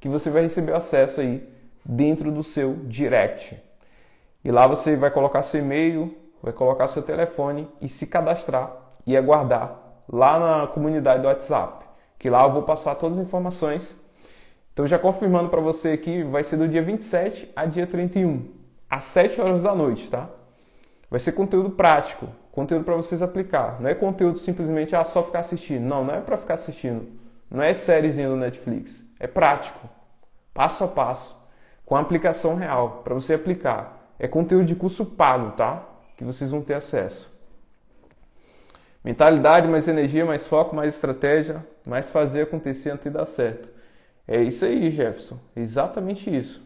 que você vai receber acesso aí dentro do seu direct. E lá você vai colocar seu e-mail, vai colocar seu telefone e se cadastrar e aguardar lá na comunidade do WhatsApp, que lá eu vou passar todas as informações. Então já confirmando para você aqui, vai ser do dia 27 a dia 31, às 7 horas da noite, tá? Vai ser conteúdo prático, conteúdo para vocês aplicar. Não é conteúdo simplesmente ah, só ficar assistindo. Não, não é para ficar assistindo. Não é sériezinha do Netflix. É prático, passo a passo, com aplicação real, para você aplicar. É conteúdo de curso pago, tá? Que vocês vão ter acesso. Mentalidade, mais energia, mais foco, mais estratégia, mais fazer acontecer antes de dar certo. É isso aí, Jefferson. Exatamente isso.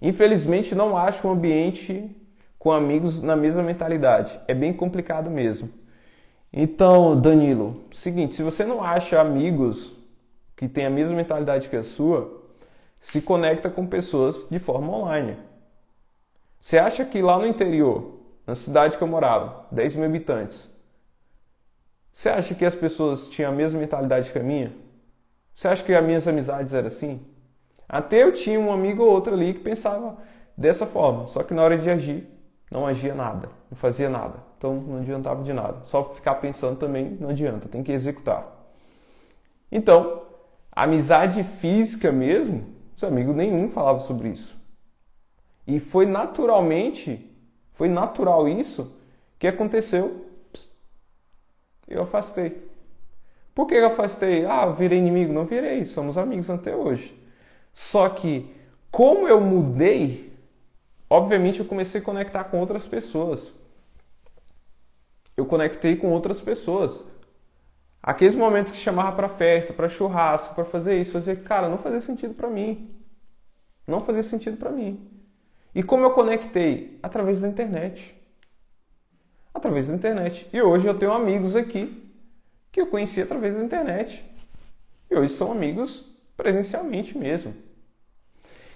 Infelizmente, não acho um ambiente com amigos na mesma mentalidade. É bem complicado mesmo. Então, Danilo, seguinte, se você não acha amigos que têm a mesma mentalidade que a sua, se conecta com pessoas de forma online. Você acha que lá no interior, na cidade que eu morava, 10 mil habitantes, você acha que as pessoas tinham a mesma mentalidade que a minha? Você acha que as minhas amizades eram assim? Até eu tinha um amigo ou outro ali que pensava dessa forma, só que na hora de agir, não agia nada, não fazia nada. Então não adiantava de nada. Só ficar pensando também não adianta, tem que executar. Então, amizade física mesmo, os amigos nenhum falava sobre isso. E foi naturalmente, foi natural isso que aconteceu. Eu afastei. Por que eu afastei? Ah, virei inimigo? Não virei, somos amigos até hoje. Só que, como eu mudei, obviamente eu comecei a conectar com outras pessoas. Eu conectei com outras pessoas. Aqueles momentos que chamava para festa, para churrasco, para fazer isso, fazer, cara, não fazia sentido para mim. Não fazia sentido para mim. E como eu conectei? Através da internet. Através da internet. E hoje eu tenho amigos aqui que eu conheci através da internet. E hoje são amigos presencialmente mesmo.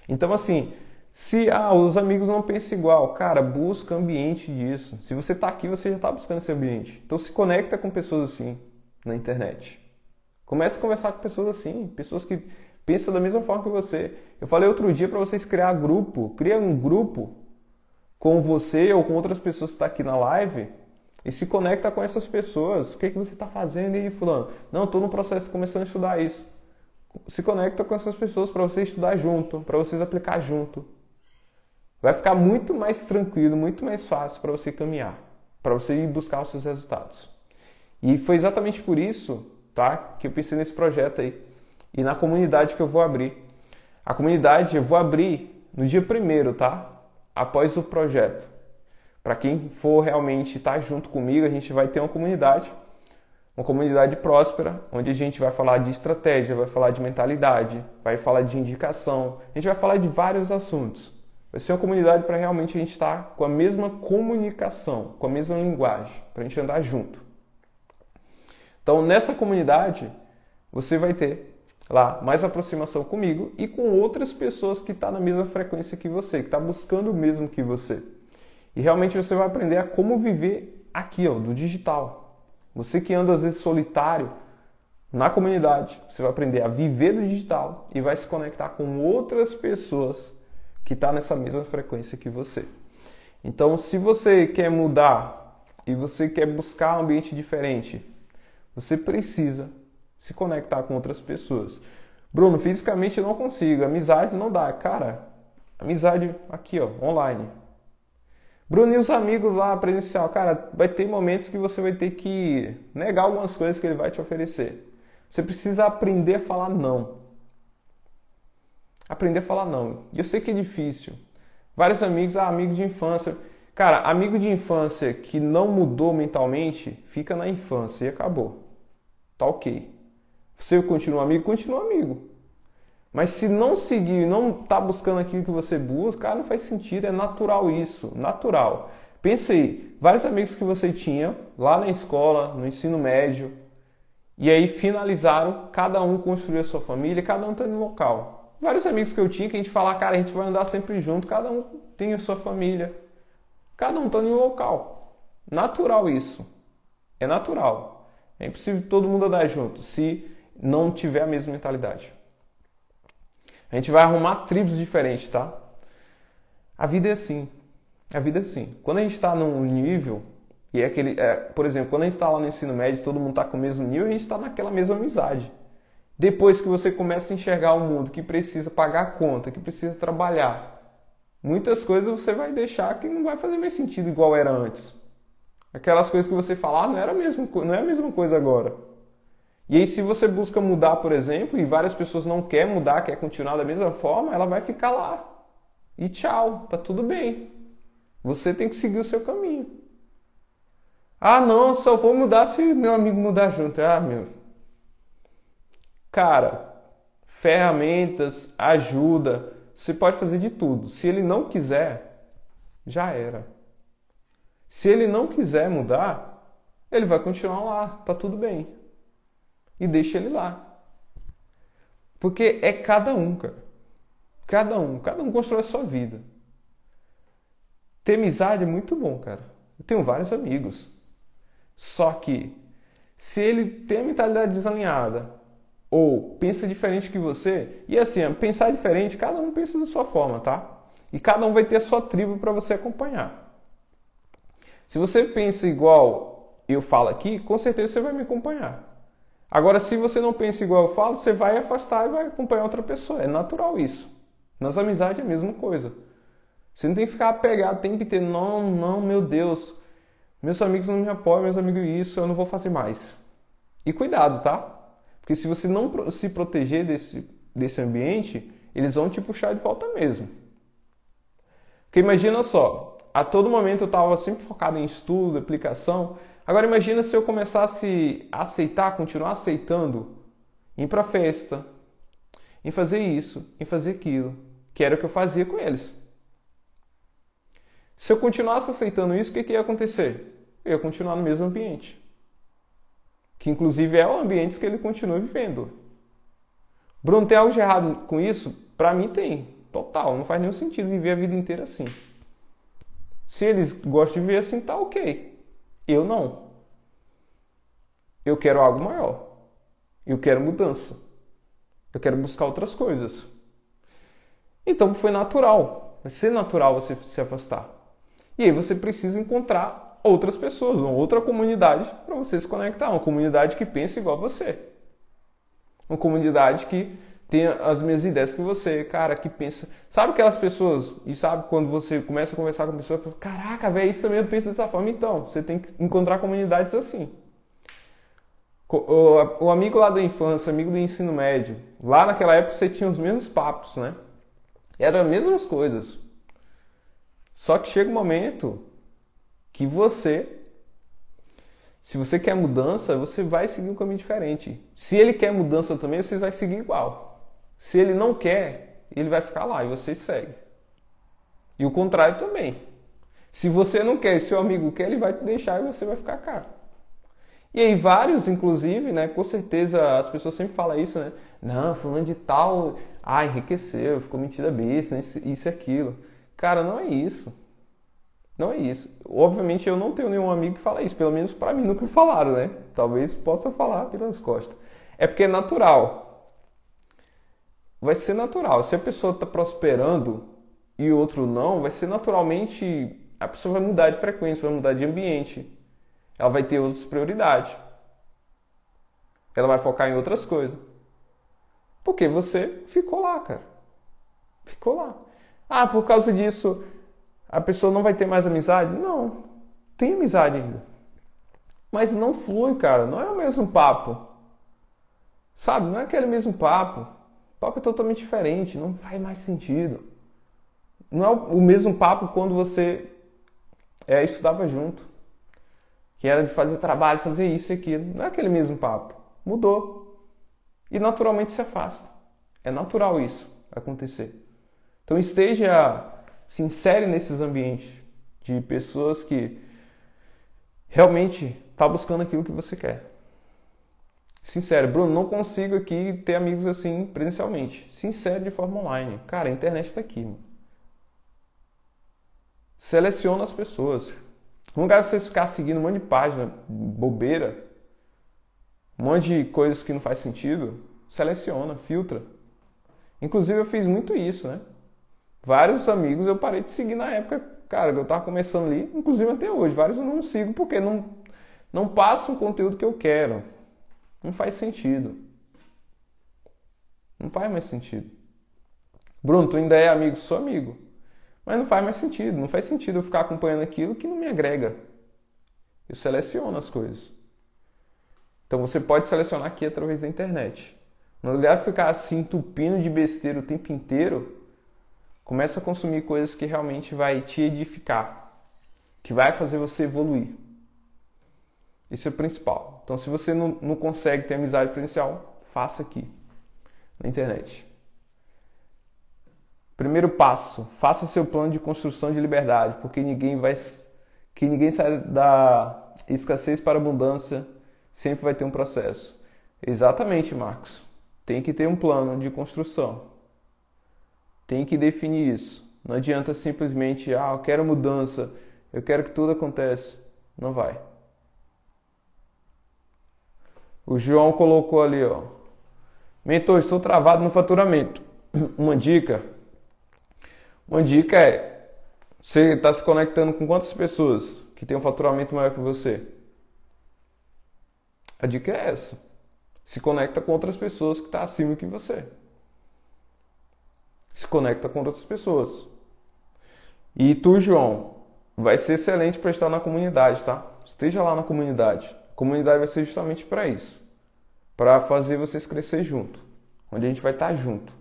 Então, assim, se ah, os amigos não pensam igual, cara, busca ambiente disso. Se você está aqui, você já está buscando esse ambiente. Então, se conecta com pessoas assim na internet. Comece a conversar com pessoas assim, pessoas que pensam da mesma forma que você. Eu falei outro dia para vocês criar grupo, cria um grupo com você ou com outras pessoas que estão tá aqui na live e se conecta com essas pessoas. O que, é que você está fazendo aí, fulano? Não, estou no processo de começando a estudar isso se conecta com essas pessoas para você estudar junto, para vocês aplicar junto. Vai ficar muito mais tranquilo, muito mais fácil para você caminhar, para você ir buscar os seus resultados. E foi exatamente por isso, tá, que eu pensei nesse projeto aí e na comunidade que eu vou abrir. A comunidade eu vou abrir no dia primeiro, tá? Após o projeto. Para quem for realmente estar tá junto comigo, a gente vai ter uma comunidade uma comunidade próspera, onde a gente vai falar de estratégia, vai falar de mentalidade, vai falar de indicação, a gente vai falar de vários assuntos. Vai ser uma comunidade para realmente a gente estar tá com a mesma comunicação, com a mesma linguagem, para a gente andar junto. Então, nessa comunidade, você vai ter lá mais aproximação comigo e com outras pessoas que estão tá na mesma frequência que você, que está buscando o mesmo que você. E realmente você vai aprender a como viver aqui, ó, do digital, você que anda às vezes solitário na comunidade, você vai aprender a viver do digital e vai se conectar com outras pessoas que estão tá nessa mesma frequência que você. Então, se você quer mudar e você quer buscar um ambiente diferente, você precisa se conectar com outras pessoas. Bruno, fisicamente eu não consigo, amizade não dá. Cara, amizade aqui, ó, online. Bruno e os amigos lá presencial, cara, vai ter momentos que você vai ter que negar algumas coisas que ele vai te oferecer. Você precisa aprender a falar não. Aprender a falar não. E eu sei que é difícil. Vários amigos, ah, amigo de infância. Cara, amigo de infância que não mudou mentalmente, fica na infância e acabou. Tá ok. Você continua amigo, continua amigo. Mas se não seguir, não tá buscando aquilo que você busca, cara, não faz sentido, é natural isso, natural. Pensa aí, vários amigos que você tinha lá na escola, no ensino médio, e aí finalizaram, cada um construiu a sua família, cada um está no local. Vários amigos que eu tinha que a gente fala, cara, a gente vai andar sempre junto, cada um tem a sua família, cada um está em um local. Natural isso. É natural. É impossível todo mundo andar junto se não tiver a mesma mentalidade. A gente vai arrumar tribos diferentes, tá? A vida é assim. A vida é assim. Quando a gente está num nível, e é aquele. É, por exemplo, quando a gente está lá no ensino médio, todo mundo está com o mesmo nível, a gente está naquela mesma amizade. Depois que você começa a enxergar o mundo que precisa pagar conta, que precisa trabalhar, muitas coisas você vai deixar que não vai fazer mais sentido igual era antes. Aquelas coisas que você falar ah, não, era não é a mesma coisa agora. E aí, se você busca mudar, por exemplo, e várias pessoas não querem mudar, quer continuar da mesma forma, ela vai ficar lá. E tchau, tá tudo bem. Você tem que seguir o seu caminho. Ah, não, só vou mudar se meu amigo mudar junto. Ah, meu. Cara, ferramentas, ajuda, você pode fazer de tudo. Se ele não quiser, já era. Se ele não quiser mudar, ele vai continuar lá, tá tudo bem e deixa ele lá. Porque é cada um, cara. Cada um. Cada um constrói a sua vida. Ter amizade é muito bom, cara. Eu tenho vários amigos. Só que, se ele tem a mentalidade desalinhada, ou pensa diferente que você, e assim, pensar diferente, cada um pensa da sua forma, tá? E cada um vai ter a sua tribo para você acompanhar. Se você pensa igual eu falo aqui, com certeza você vai me acompanhar. Agora, se você não pensa igual eu falo, você vai afastar e vai acompanhar outra pessoa. É natural isso. Nas amizades é a mesma coisa. Você não tem que ficar apegado o tempo inteiro. Não, não, meu Deus. Meus amigos não me apoiam, meus amigos isso, eu não vou fazer mais. E cuidado, tá? Porque se você não se proteger desse, desse ambiente, eles vão te puxar de volta mesmo. Porque imagina só, a todo momento eu estava sempre focado em estudo, aplicação, Agora imagina se eu começasse a aceitar, continuar aceitando, ir para festa, em fazer isso, em fazer aquilo, que era o que eu fazia com eles. Se eu continuasse aceitando isso, o que, que ia acontecer? Eu ia continuar no mesmo ambiente. Que inclusive é o ambiente que ele continua vivendo. Bruno, tem algo de errado com isso? Para mim tem. Total. Não faz nenhum sentido viver a vida inteira assim. Se eles gostam de viver assim, tá ok. Eu não. Eu quero algo maior. Eu quero mudança. Eu quero buscar outras coisas. Então foi natural. Vai ser natural você se afastar. E aí você precisa encontrar outras pessoas, uma outra comunidade para você se conectar. Uma comunidade que pensa igual a você. Uma comunidade que tem as mesmas ideias que você, cara, que pensa. Sabe aquelas pessoas, e sabe quando você começa a conversar com a pessoa, caraca, velho, isso também eu penso dessa forma. Então, você tem que encontrar comunidades assim. O, amigo lá da infância, amigo do ensino médio, lá naquela época você tinha os mesmos papos, né? Eram as mesmas coisas. Só que chega um momento que você se você quer mudança, você vai seguir um caminho diferente. Se ele quer mudança também, você vai seguir igual. Se ele não quer, ele vai ficar lá e você segue. E o contrário também. Se você não quer e seu amigo quer, ele vai te deixar e você vai ficar cá. E aí vários, inclusive, né, com certeza as pessoas sempre falam isso, né? Não, fulano de tal, ah, enriqueceu, ficou mentira besta, isso e aquilo. Cara, não é isso. Não é isso. Obviamente eu não tenho nenhum amigo que fala isso, pelo menos para mim nunca falaram, né? Talvez possa falar pelas costas. É porque é natural vai ser natural. Se a pessoa está prosperando e o outro não, vai ser naturalmente. A pessoa vai mudar de frequência, vai mudar de ambiente. Ela vai ter outras prioridades. Ela vai focar em outras coisas. Porque você ficou lá, cara. Ficou lá. Ah, por causa disso a pessoa não vai ter mais amizade? Não. Tem amizade ainda. Mas não flui, cara. Não é o mesmo papo. Sabe? Não é aquele mesmo papo papo é totalmente diferente, não faz mais sentido. Não é o mesmo papo quando você é, estudava junto, que era de fazer trabalho, fazer isso e aquilo. Não é aquele mesmo papo. Mudou. E naturalmente se afasta. É natural isso acontecer. Então esteja, se insere nesses ambientes de pessoas que realmente estão tá buscando aquilo que você quer. Sincero, Bruno, não consigo aqui ter amigos assim presencialmente. Sincero de forma online. Cara, a internet está aqui. Mano. Seleciona as pessoas. No lugar de você ficar seguindo um monte de página bobeira, um monte de coisas que não faz sentido, seleciona, filtra. Inclusive eu fiz muito isso, né? Vários amigos eu parei de seguir na época, cara, eu tava começando ali, inclusive até hoje. Vários eu não sigo porque não, não passa o conteúdo que eu quero. Não faz sentido. Não faz mais sentido. Bruno, tu ainda é amigo? Sou amigo. Mas não faz mais sentido. Não faz sentido eu ficar acompanhando aquilo que não me agrega. Eu seleciono as coisas. Então você pode selecionar aqui através da internet. No lugar de ficar assim entupindo de besteira o tempo inteiro, começa a consumir coisas que realmente vai te edificar, que vai fazer você evoluir. Isso é o principal. Então, se você não, não consegue ter amizade presencial, faça aqui, na internet. Primeiro passo, faça seu plano de construção de liberdade, porque ninguém vai que ninguém sai da escassez para abundância, sempre vai ter um processo. Exatamente, Marcos. Tem que ter um plano de construção. Tem que definir isso. Não adianta simplesmente, ah, eu quero mudança, eu quero que tudo aconteça. Não vai. O João colocou ali, ó. Mentor, estou travado no faturamento. Uma dica. Uma dica é: você está se conectando com quantas pessoas que tem um faturamento maior que você? A dica é essa. Se conecta com outras pessoas que estão tá acima que você. Se conecta com outras pessoas. E tu, João, vai ser excelente para estar na comunidade, tá? Esteja lá na comunidade. A comunidade vai ser justamente para isso para fazer vocês crescer junto, onde a gente vai estar tá junto.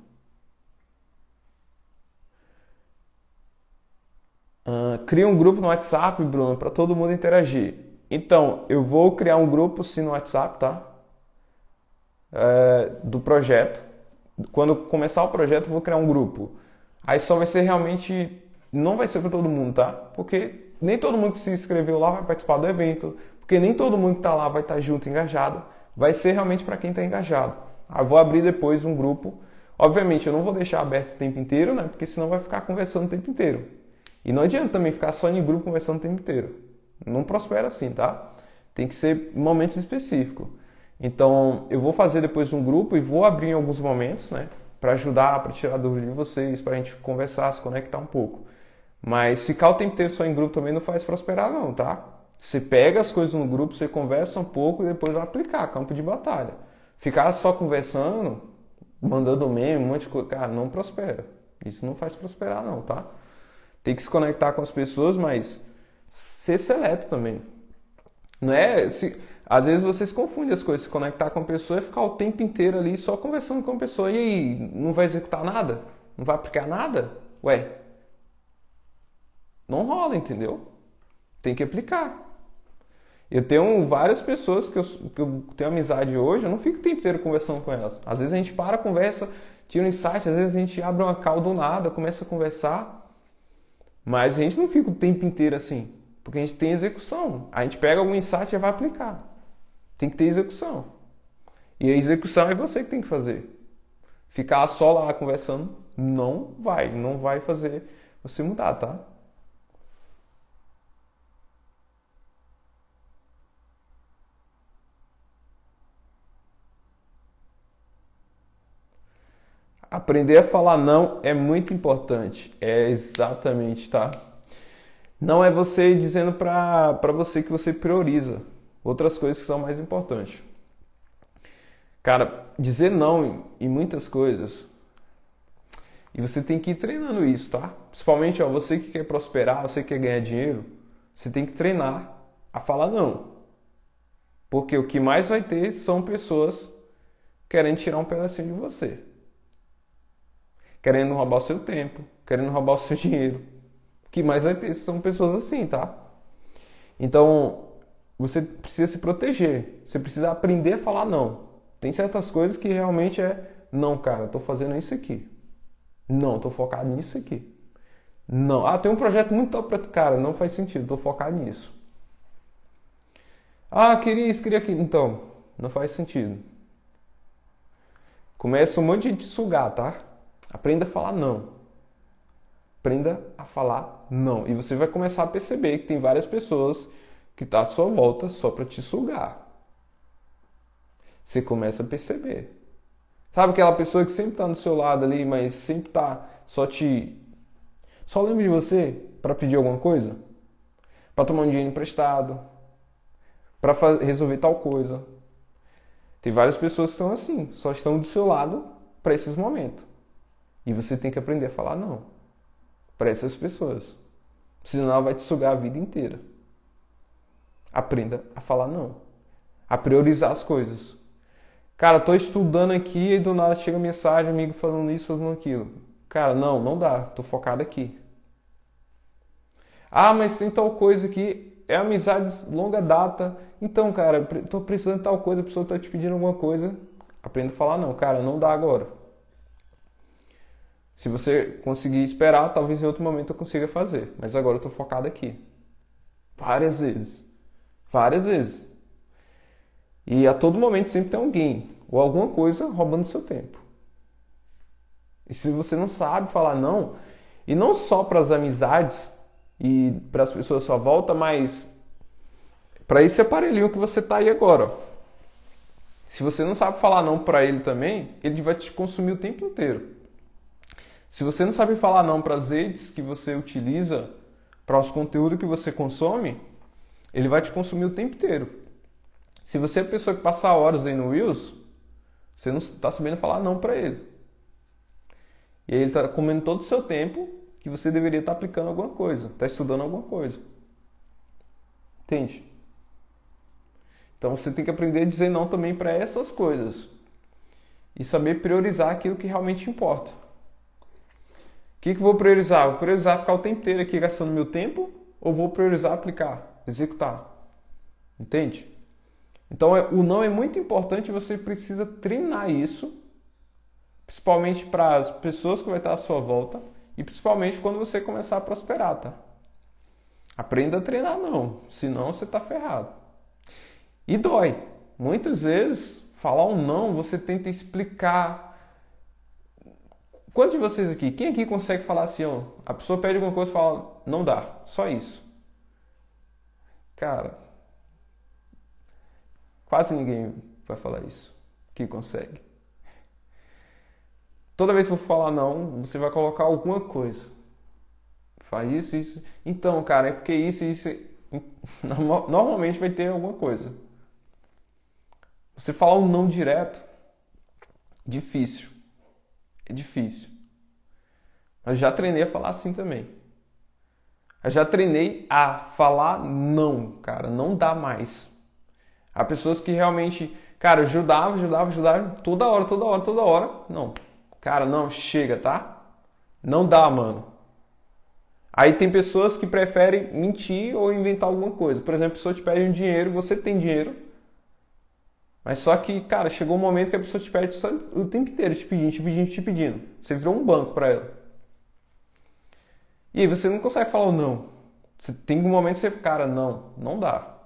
Uh, cria um grupo no WhatsApp, Bruno, para todo mundo interagir. Então, eu vou criar um grupo sim no WhatsApp, tá? É, do projeto. Quando começar o projeto, eu vou criar um grupo. Aí só vai ser realmente. Não vai ser para todo mundo, tá? Porque nem todo mundo que se inscreveu lá vai participar do evento. Porque nem todo mundo que está lá vai estar tá junto, engajado vai ser realmente para quem está engajado. Ah, vou abrir depois um grupo. Obviamente, eu não vou deixar aberto o tempo inteiro, né? Porque senão vai ficar conversando o tempo inteiro. E não adianta também ficar só em grupo conversando o tempo inteiro. Não prospera assim, tá? Tem que ser momentos específicos. Então, eu vou fazer depois um grupo e vou abrir em alguns momentos, né? Para ajudar, para tirar dúvida de vocês, para a gente conversar, se conectar um pouco. Mas ficar o tempo inteiro só em grupo também não faz prosperar, não, tá? Você pega as coisas no grupo, você conversa um pouco e depois vai aplicar, campo de batalha. Ficar só conversando, mandando meme, um monte de coisa, cara, não prospera. Isso não faz prosperar não, tá? Tem que se conectar com as pessoas, mas ser seleto também. Não é, se, às vezes vocês confundem as coisas, se conectar com a pessoa é ficar o tempo inteiro ali só conversando com a pessoa e aí não vai executar nada? Não vai aplicar nada? Ué, não rola, entendeu? Tem que aplicar. Eu tenho várias pessoas que eu, que eu, tenho amizade hoje, eu não fico o tempo inteiro conversando com elas. Às vezes a gente para, conversa, tira um insight, às vezes a gente abre uma call do nada, começa a conversar, mas a gente não fica o tempo inteiro assim, porque a gente tem execução. A gente pega algum insight e vai aplicar. Tem que ter execução. E a execução é você que tem que fazer. Ficar só lá conversando não vai, não vai fazer você mudar, tá? Aprender a falar não é muito importante. É exatamente, tá? Não é você dizendo para você que você prioriza outras coisas que são mais importantes. Cara, dizer não em, em muitas coisas. E você tem que ir treinando isso, tá? Principalmente, ó, você que quer prosperar, você que quer ganhar dinheiro, você tem que treinar a falar não. Porque o que mais vai ter são pessoas querendo tirar um pedacinho de você querendo roubar o seu tempo, querendo roubar o seu dinheiro. O que mais vai ter são pessoas assim, tá? Então, você precisa se proteger. Você precisa aprender a falar não. Tem certas coisas que realmente é Não, cara, tô fazendo isso aqui. Não, tô focado nisso aqui. Não. Ah, tem um projeto muito top pra tu. Cara, não faz sentido, tô focado nisso. Ah, queria isso, queria aquilo. Então, não faz sentido. Começa um monte de gente sugar, tá? Aprenda a falar não. Aprenda a falar não. E você vai começar a perceber que tem várias pessoas que estão tá à sua volta só para te sugar. Você começa a perceber. Sabe aquela pessoa que sempre está do seu lado ali, mas sempre está só te. Só lembra de você para pedir alguma coisa? Para tomar um dinheiro emprestado? Para resolver tal coisa? Tem várias pessoas que são assim, só estão do seu lado para esses momentos. E você tem que aprender a falar não para essas pessoas. Senão ela vai te sugar a vida inteira. Aprenda a falar não. A priorizar as coisas. Cara, tô estudando aqui e do nada chega mensagem, amigo falando isso, fazendo aquilo. Cara, não, não dá. Tô focado aqui. Ah, mas tem tal coisa aqui. É amizade de longa data. Então, cara, tô precisando de tal coisa, a pessoa tá te pedindo alguma coisa. Aprenda a falar não, cara, não dá agora. Se você conseguir esperar, talvez em outro momento eu consiga fazer. Mas agora eu estou focado aqui. Várias vezes. Várias vezes. E a todo momento sempre tem alguém ou alguma coisa roubando seu tempo. E se você não sabe falar não, e não só para as amizades e para as pessoas à sua volta, mas para esse aparelhinho que você está aí agora. Se você não sabe falar não para ele também, ele vai te consumir o tempo inteiro. Se você não sabe falar não para as redes que você utiliza, para os conteúdos que você consome, ele vai te consumir o tempo inteiro. Se você é a pessoa que passa horas aí no Reels, você não está sabendo falar não para ele. E aí ele está comendo todo o seu tempo que você deveria estar tá aplicando alguma coisa, está estudando alguma coisa. Entende? Então você tem que aprender a dizer não também para essas coisas. E saber priorizar aquilo que realmente importa. O que, que vou priorizar? Vou priorizar ficar o tempo inteiro aqui gastando meu tempo ou vou priorizar aplicar, executar? Entende? Então é, o não é muito importante, você precisa treinar isso, principalmente para as pessoas que vai estar à sua volta e principalmente quando você começar a prosperar, tá? Aprenda a treinar não, senão você está ferrado. E dói. Muitas vezes falar um não, você tenta explicar, Quantos de vocês aqui, quem aqui consegue falar assim, ó, a pessoa pede alguma coisa e fala, não dá, só isso? Cara, quase ninguém vai falar isso que consegue. Toda vez que eu falar não, você vai colocar alguma coisa. Faz isso, isso. Então, cara, é porque isso, isso. Normalmente vai ter alguma coisa. Você falar um não direto, difícil. É difícil. Mas já treinei a falar assim também. Eu já treinei a falar não, cara, não dá mais. Há pessoas que realmente, cara, ajudava, ajudava, ajudava, toda hora, toda hora, toda hora. Não, cara, não, chega, tá? Não dá, mano. Aí tem pessoas que preferem mentir ou inventar alguma coisa. Por exemplo, a pessoa te pede um dinheiro, você tem dinheiro, mas só que, cara, chegou um momento que a pessoa te pede o tempo inteiro, te pedindo, te pedindo, te pedindo. Você virou um banco para ela. E aí você não consegue falar o não. Você tem um momento que você, cara, não, não dá.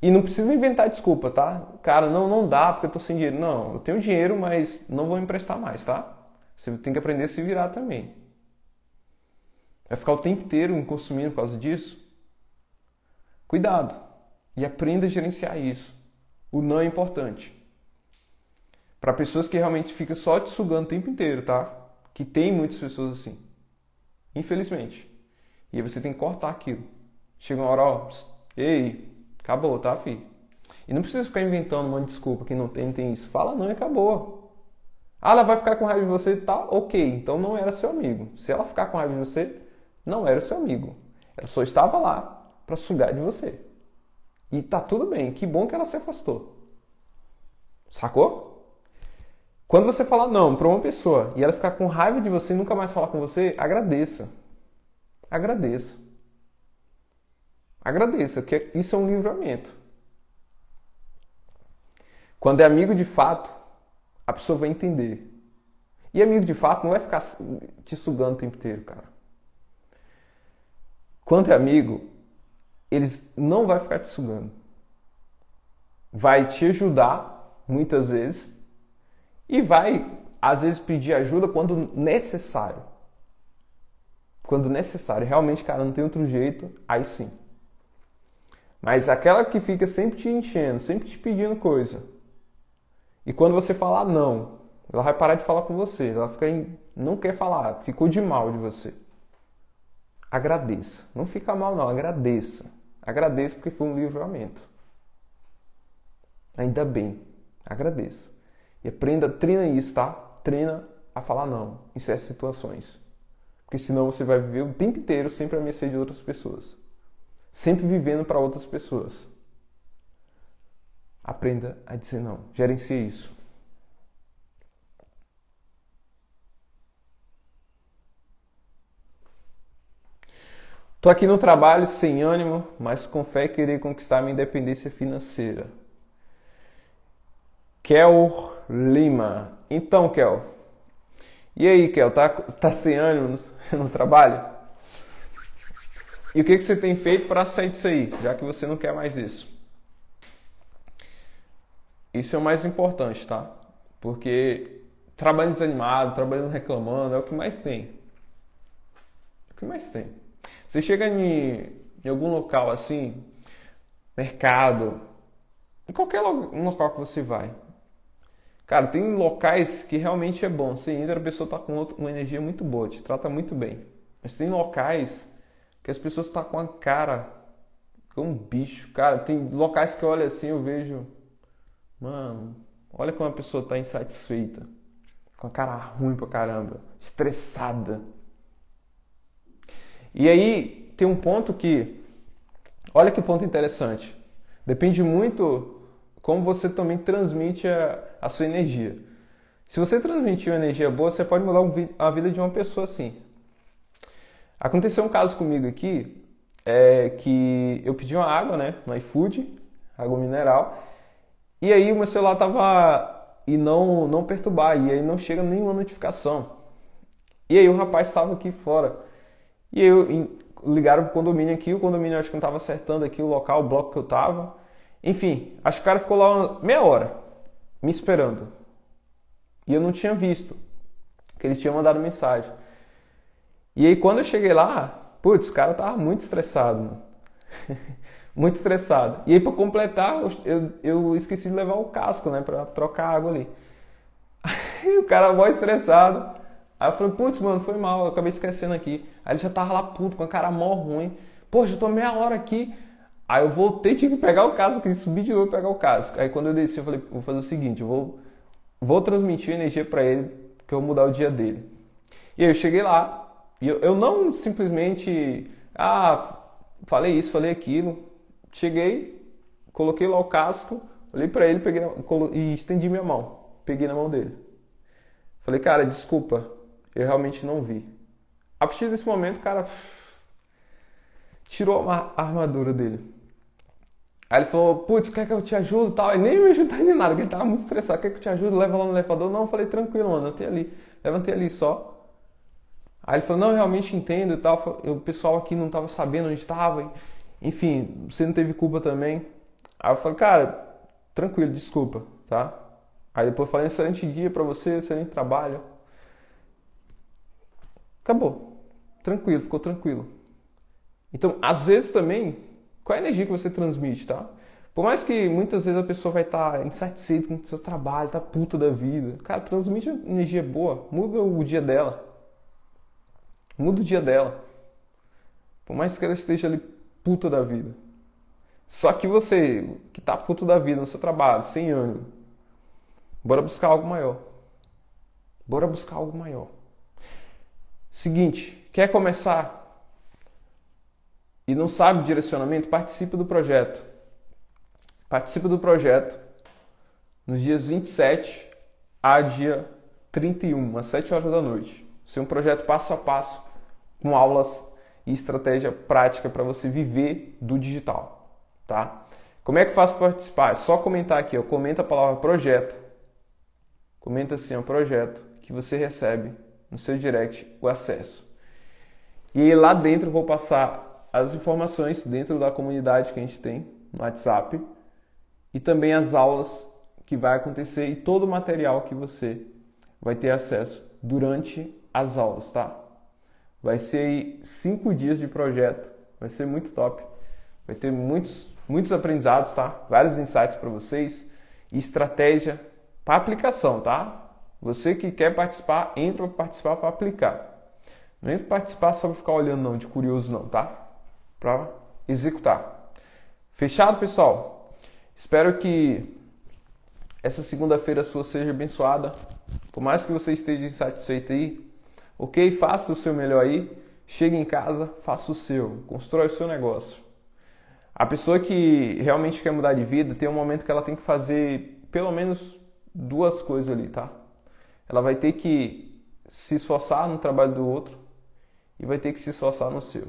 E não precisa inventar desculpa, tá? Cara, não, não dá porque eu tô sem dinheiro. Não, eu tenho dinheiro, mas não vou emprestar mais, tá? Você tem que aprender a se virar também. Vai ficar o tempo inteiro consumindo por causa disso? Cuidado. E aprenda a gerenciar isso. O não é importante. Para pessoas que realmente ficam só te sugando o tempo inteiro, tá? Que tem muitas pessoas assim. Infelizmente. E aí você tem que cortar aquilo. Chega uma hora, ó, ei, acabou, tá, filho? E não precisa ficar inventando uma desculpa que não tem, não tem isso. Fala não e acabou. Ah, ela vai ficar com raiva de você, tá? Ok, então não era seu amigo. Se ela ficar com raiva de você, não era seu amigo. Ela só estava lá para sugar de você. E tá tudo bem, que bom que ela se afastou. Sacou? Quando você falar não para uma pessoa e ela ficar com raiva de você e nunca mais falar com você, agradeça. Agradeça. Agradeça, que isso é um livramento. Quando é amigo de fato, a pessoa vai entender. E amigo de fato não vai ficar te sugando o tempo inteiro, cara. Quanto é amigo, eles não vai ficar te sugando. Vai te ajudar muitas vezes e vai às vezes pedir ajuda quando necessário. Quando necessário, realmente, cara, não tem outro jeito, aí sim. Mas aquela que fica sempre te enchendo, sempre te pedindo coisa. E quando você falar não, ela vai parar de falar com você. Ela fica em, não quer falar, ficou de mal de você. Agradeça. Não fica mal não, agradeça. Agradeça porque foi um livramento. Ainda bem. Agradeça. E aprenda, treina isso, tá? Treina a falar não em certas situações. Porque senão você vai viver o tempo inteiro sempre a mercê de outras pessoas sempre vivendo para outras pessoas. Aprenda a dizer não. Gerencie isso. Tô aqui no trabalho sem ânimo, mas com fé querer conquistar minha independência financeira. Kel Lima. Então, Kel. E aí, Kel, tá, tá sem ânimo no, no trabalho? E o que, que você tem feito para sair disso aí, já que você não quer mais isso? Isso é o mais importante, tá? Porque trabalhando desanimado, trabalhando reclamando, é o que mais tem. É o que mais tem. Você chega em, em algum local assim, mercado, em qualquer local que você vai. Cara, tem locais que realmente é bom. Você entra, a pessoa tá com uma energia muito boa, te trata muito bem. Mas tem locais que as pessoas estão tá com a cara como um bicho. Cara, tem locais que eu olho assim eu vejo, mano, olha como a pessoa está insatisfeita, com a cara ruim pra caramba, estressada. E aí tem um ponto que, olha que ponto interessante. Depende muito como você também transmite a, a sua energia. Se você transmitir uma energia boa, você pode mudar a vida de uma pessoa assim. Aconteceu um caso comigo aqui, é que eu pedi uma água, né, no iFood, água mineral, e aí o meu celular tava e não não perturbar, e aí não chega nenhuma notificação. E aí o rapaz estava aqui fora. E eu ligaram pro condomínio aqui, o condomínio acho que não estava acertando aqui o local, o bloco que eu tava. Enfim, acho que o cara ficou lá meia hora me esperando. E eu não tinha visto que ele tinha mandado mensagem. E aí quando eu cheguei lá, putz, o cara tava muito estressado, mano. muito estressado. E aí para completar, eu, eu esqueci de levar o casco, né, para trocar água ali. O cara mó estressado. Aí eu falei, putz, mano, foi mal, eu acabei esquecendo aqui. Aí ele já tava lá puto, com a cara mó ruim. Poxa, eu tô meia hora aqui. Aí eu voltei, tive que pegar o casco, que subir de novo e pegar o casco. Aí quando eu desci, eu falei, vou fazer o seguinte, eu vou, vou transmitir energia para ele, que eu vou mudar o dia dele. E aí eu cheguei lá, e eu, eu não simplesmente, ah, falei isso, falei aquilo. Cheguei, coloquei lá o casco, olhei para ele peguei e estendi minha mão. Peguei na mão dele. Falei, cara, desculpa, eu realmente não vi. A partir desse momento, o cara tirou a armadura dele. Aí ele falou, putz, quer que eu te ajude tal? Ele nem me ajudou nem nada, porque ele tava muito estressado. Quer que eu te ajude? Leva lá no elevador? Não, eu falei, tranquilo, mano, tenho ali. Levantei ali só. Aí ele falou, não, realmente entendo e tal. O pessoal aqui não estava sabendo onde estava. Enfim, você não teve culpa também. Aí eu falei, cara, tranquilo, desculpa, tá? Aí depois eu falei, excelente dia para você, excelente trabalho. Acabou. Tranquilo, ficou tranquilo. Então, às vezes também, qual é a energia que você transmite, tá? Por mais que muitas vezes a pessoa vai estar tá insatisfeita com o seu trabalho, tá puta da vida. Cara, transmite energia boa, muda o dia dela. Muda o dia dela. Por mais que ela esteja ali puta da vida. Só que você, que tá puto da vida no seu trabalho, sem ânimo, bora buscar algo maior. Bora buscar algo maior. Seguinte, quer começar e não sabe direcionamento, participe do projeto. Participe do projeto nos dias 27 a dia 31, às 7 horas da noite. Ser um projeto passo a passo com aulas e estratégia prática para você viver do digital, tá? Como é que faz para participar? É só comentar aqui, ó, comenta a palavra projeto. Comenta assim, ó, projeto, que você recebe no seu direct o acesso. E lá dentro vou passar as informações dentro da comunidade que a gente tem no WhatsApp e também as aulas que vai acontecer e todo o material que você vai ter acesso durante as aulas, tá? Vai ser aí cinco dias de projeto, vai ser muito top, vai ter muitos, muitos aprendizados, tá? Vários insights para vocês e estratégia para aplicação, tá? Você que quer participar, entra para participar para aplicar. Não entra para participar só para ficar olhando não, de curioso não, tá? Para executar. Fechado, pessoal? Espero que essa segunda-feira sua seja abençoada. Por mais que você esteja insatisfeito aí, ok? Faça o seu melhor aí. Chegue em casa, faça o seu. Constrói o seu negócio. A pessoa que realmente quer mudar de vida tem um momento que ela tem que fazer pelo menos duas coisas ali, tá? Ela vai ter que se esforçar no trabalho do outro e vai ter que se esforçar no seu.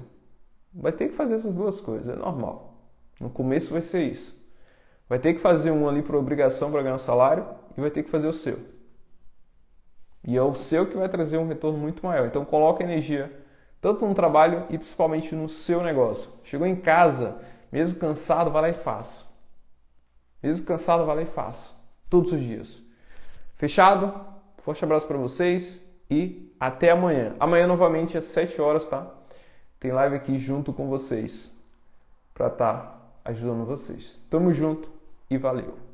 Vai ter que fazer essas duas coisas, é normal. No começo vai ser isso. Vai ter que fazer um ali por obrigação para ganhar um salário e vai ter que fazer o seu. E é o seu que vai trazer um retorno muito maior. Então coloque energia tanto no trabalho e principalmente no seu negócio. Chegou em casa, mesmo cansado, vai lá e faça. Mesmo cansado, vai lá e faça. Todos os dias. Fechado? Forte abraço para vocês e até amanhã. Amanhã novamente às 7 horas, tá? Tem live aqui junto com vocês para estar tá ajudando vocês. Tamo junto e valeu!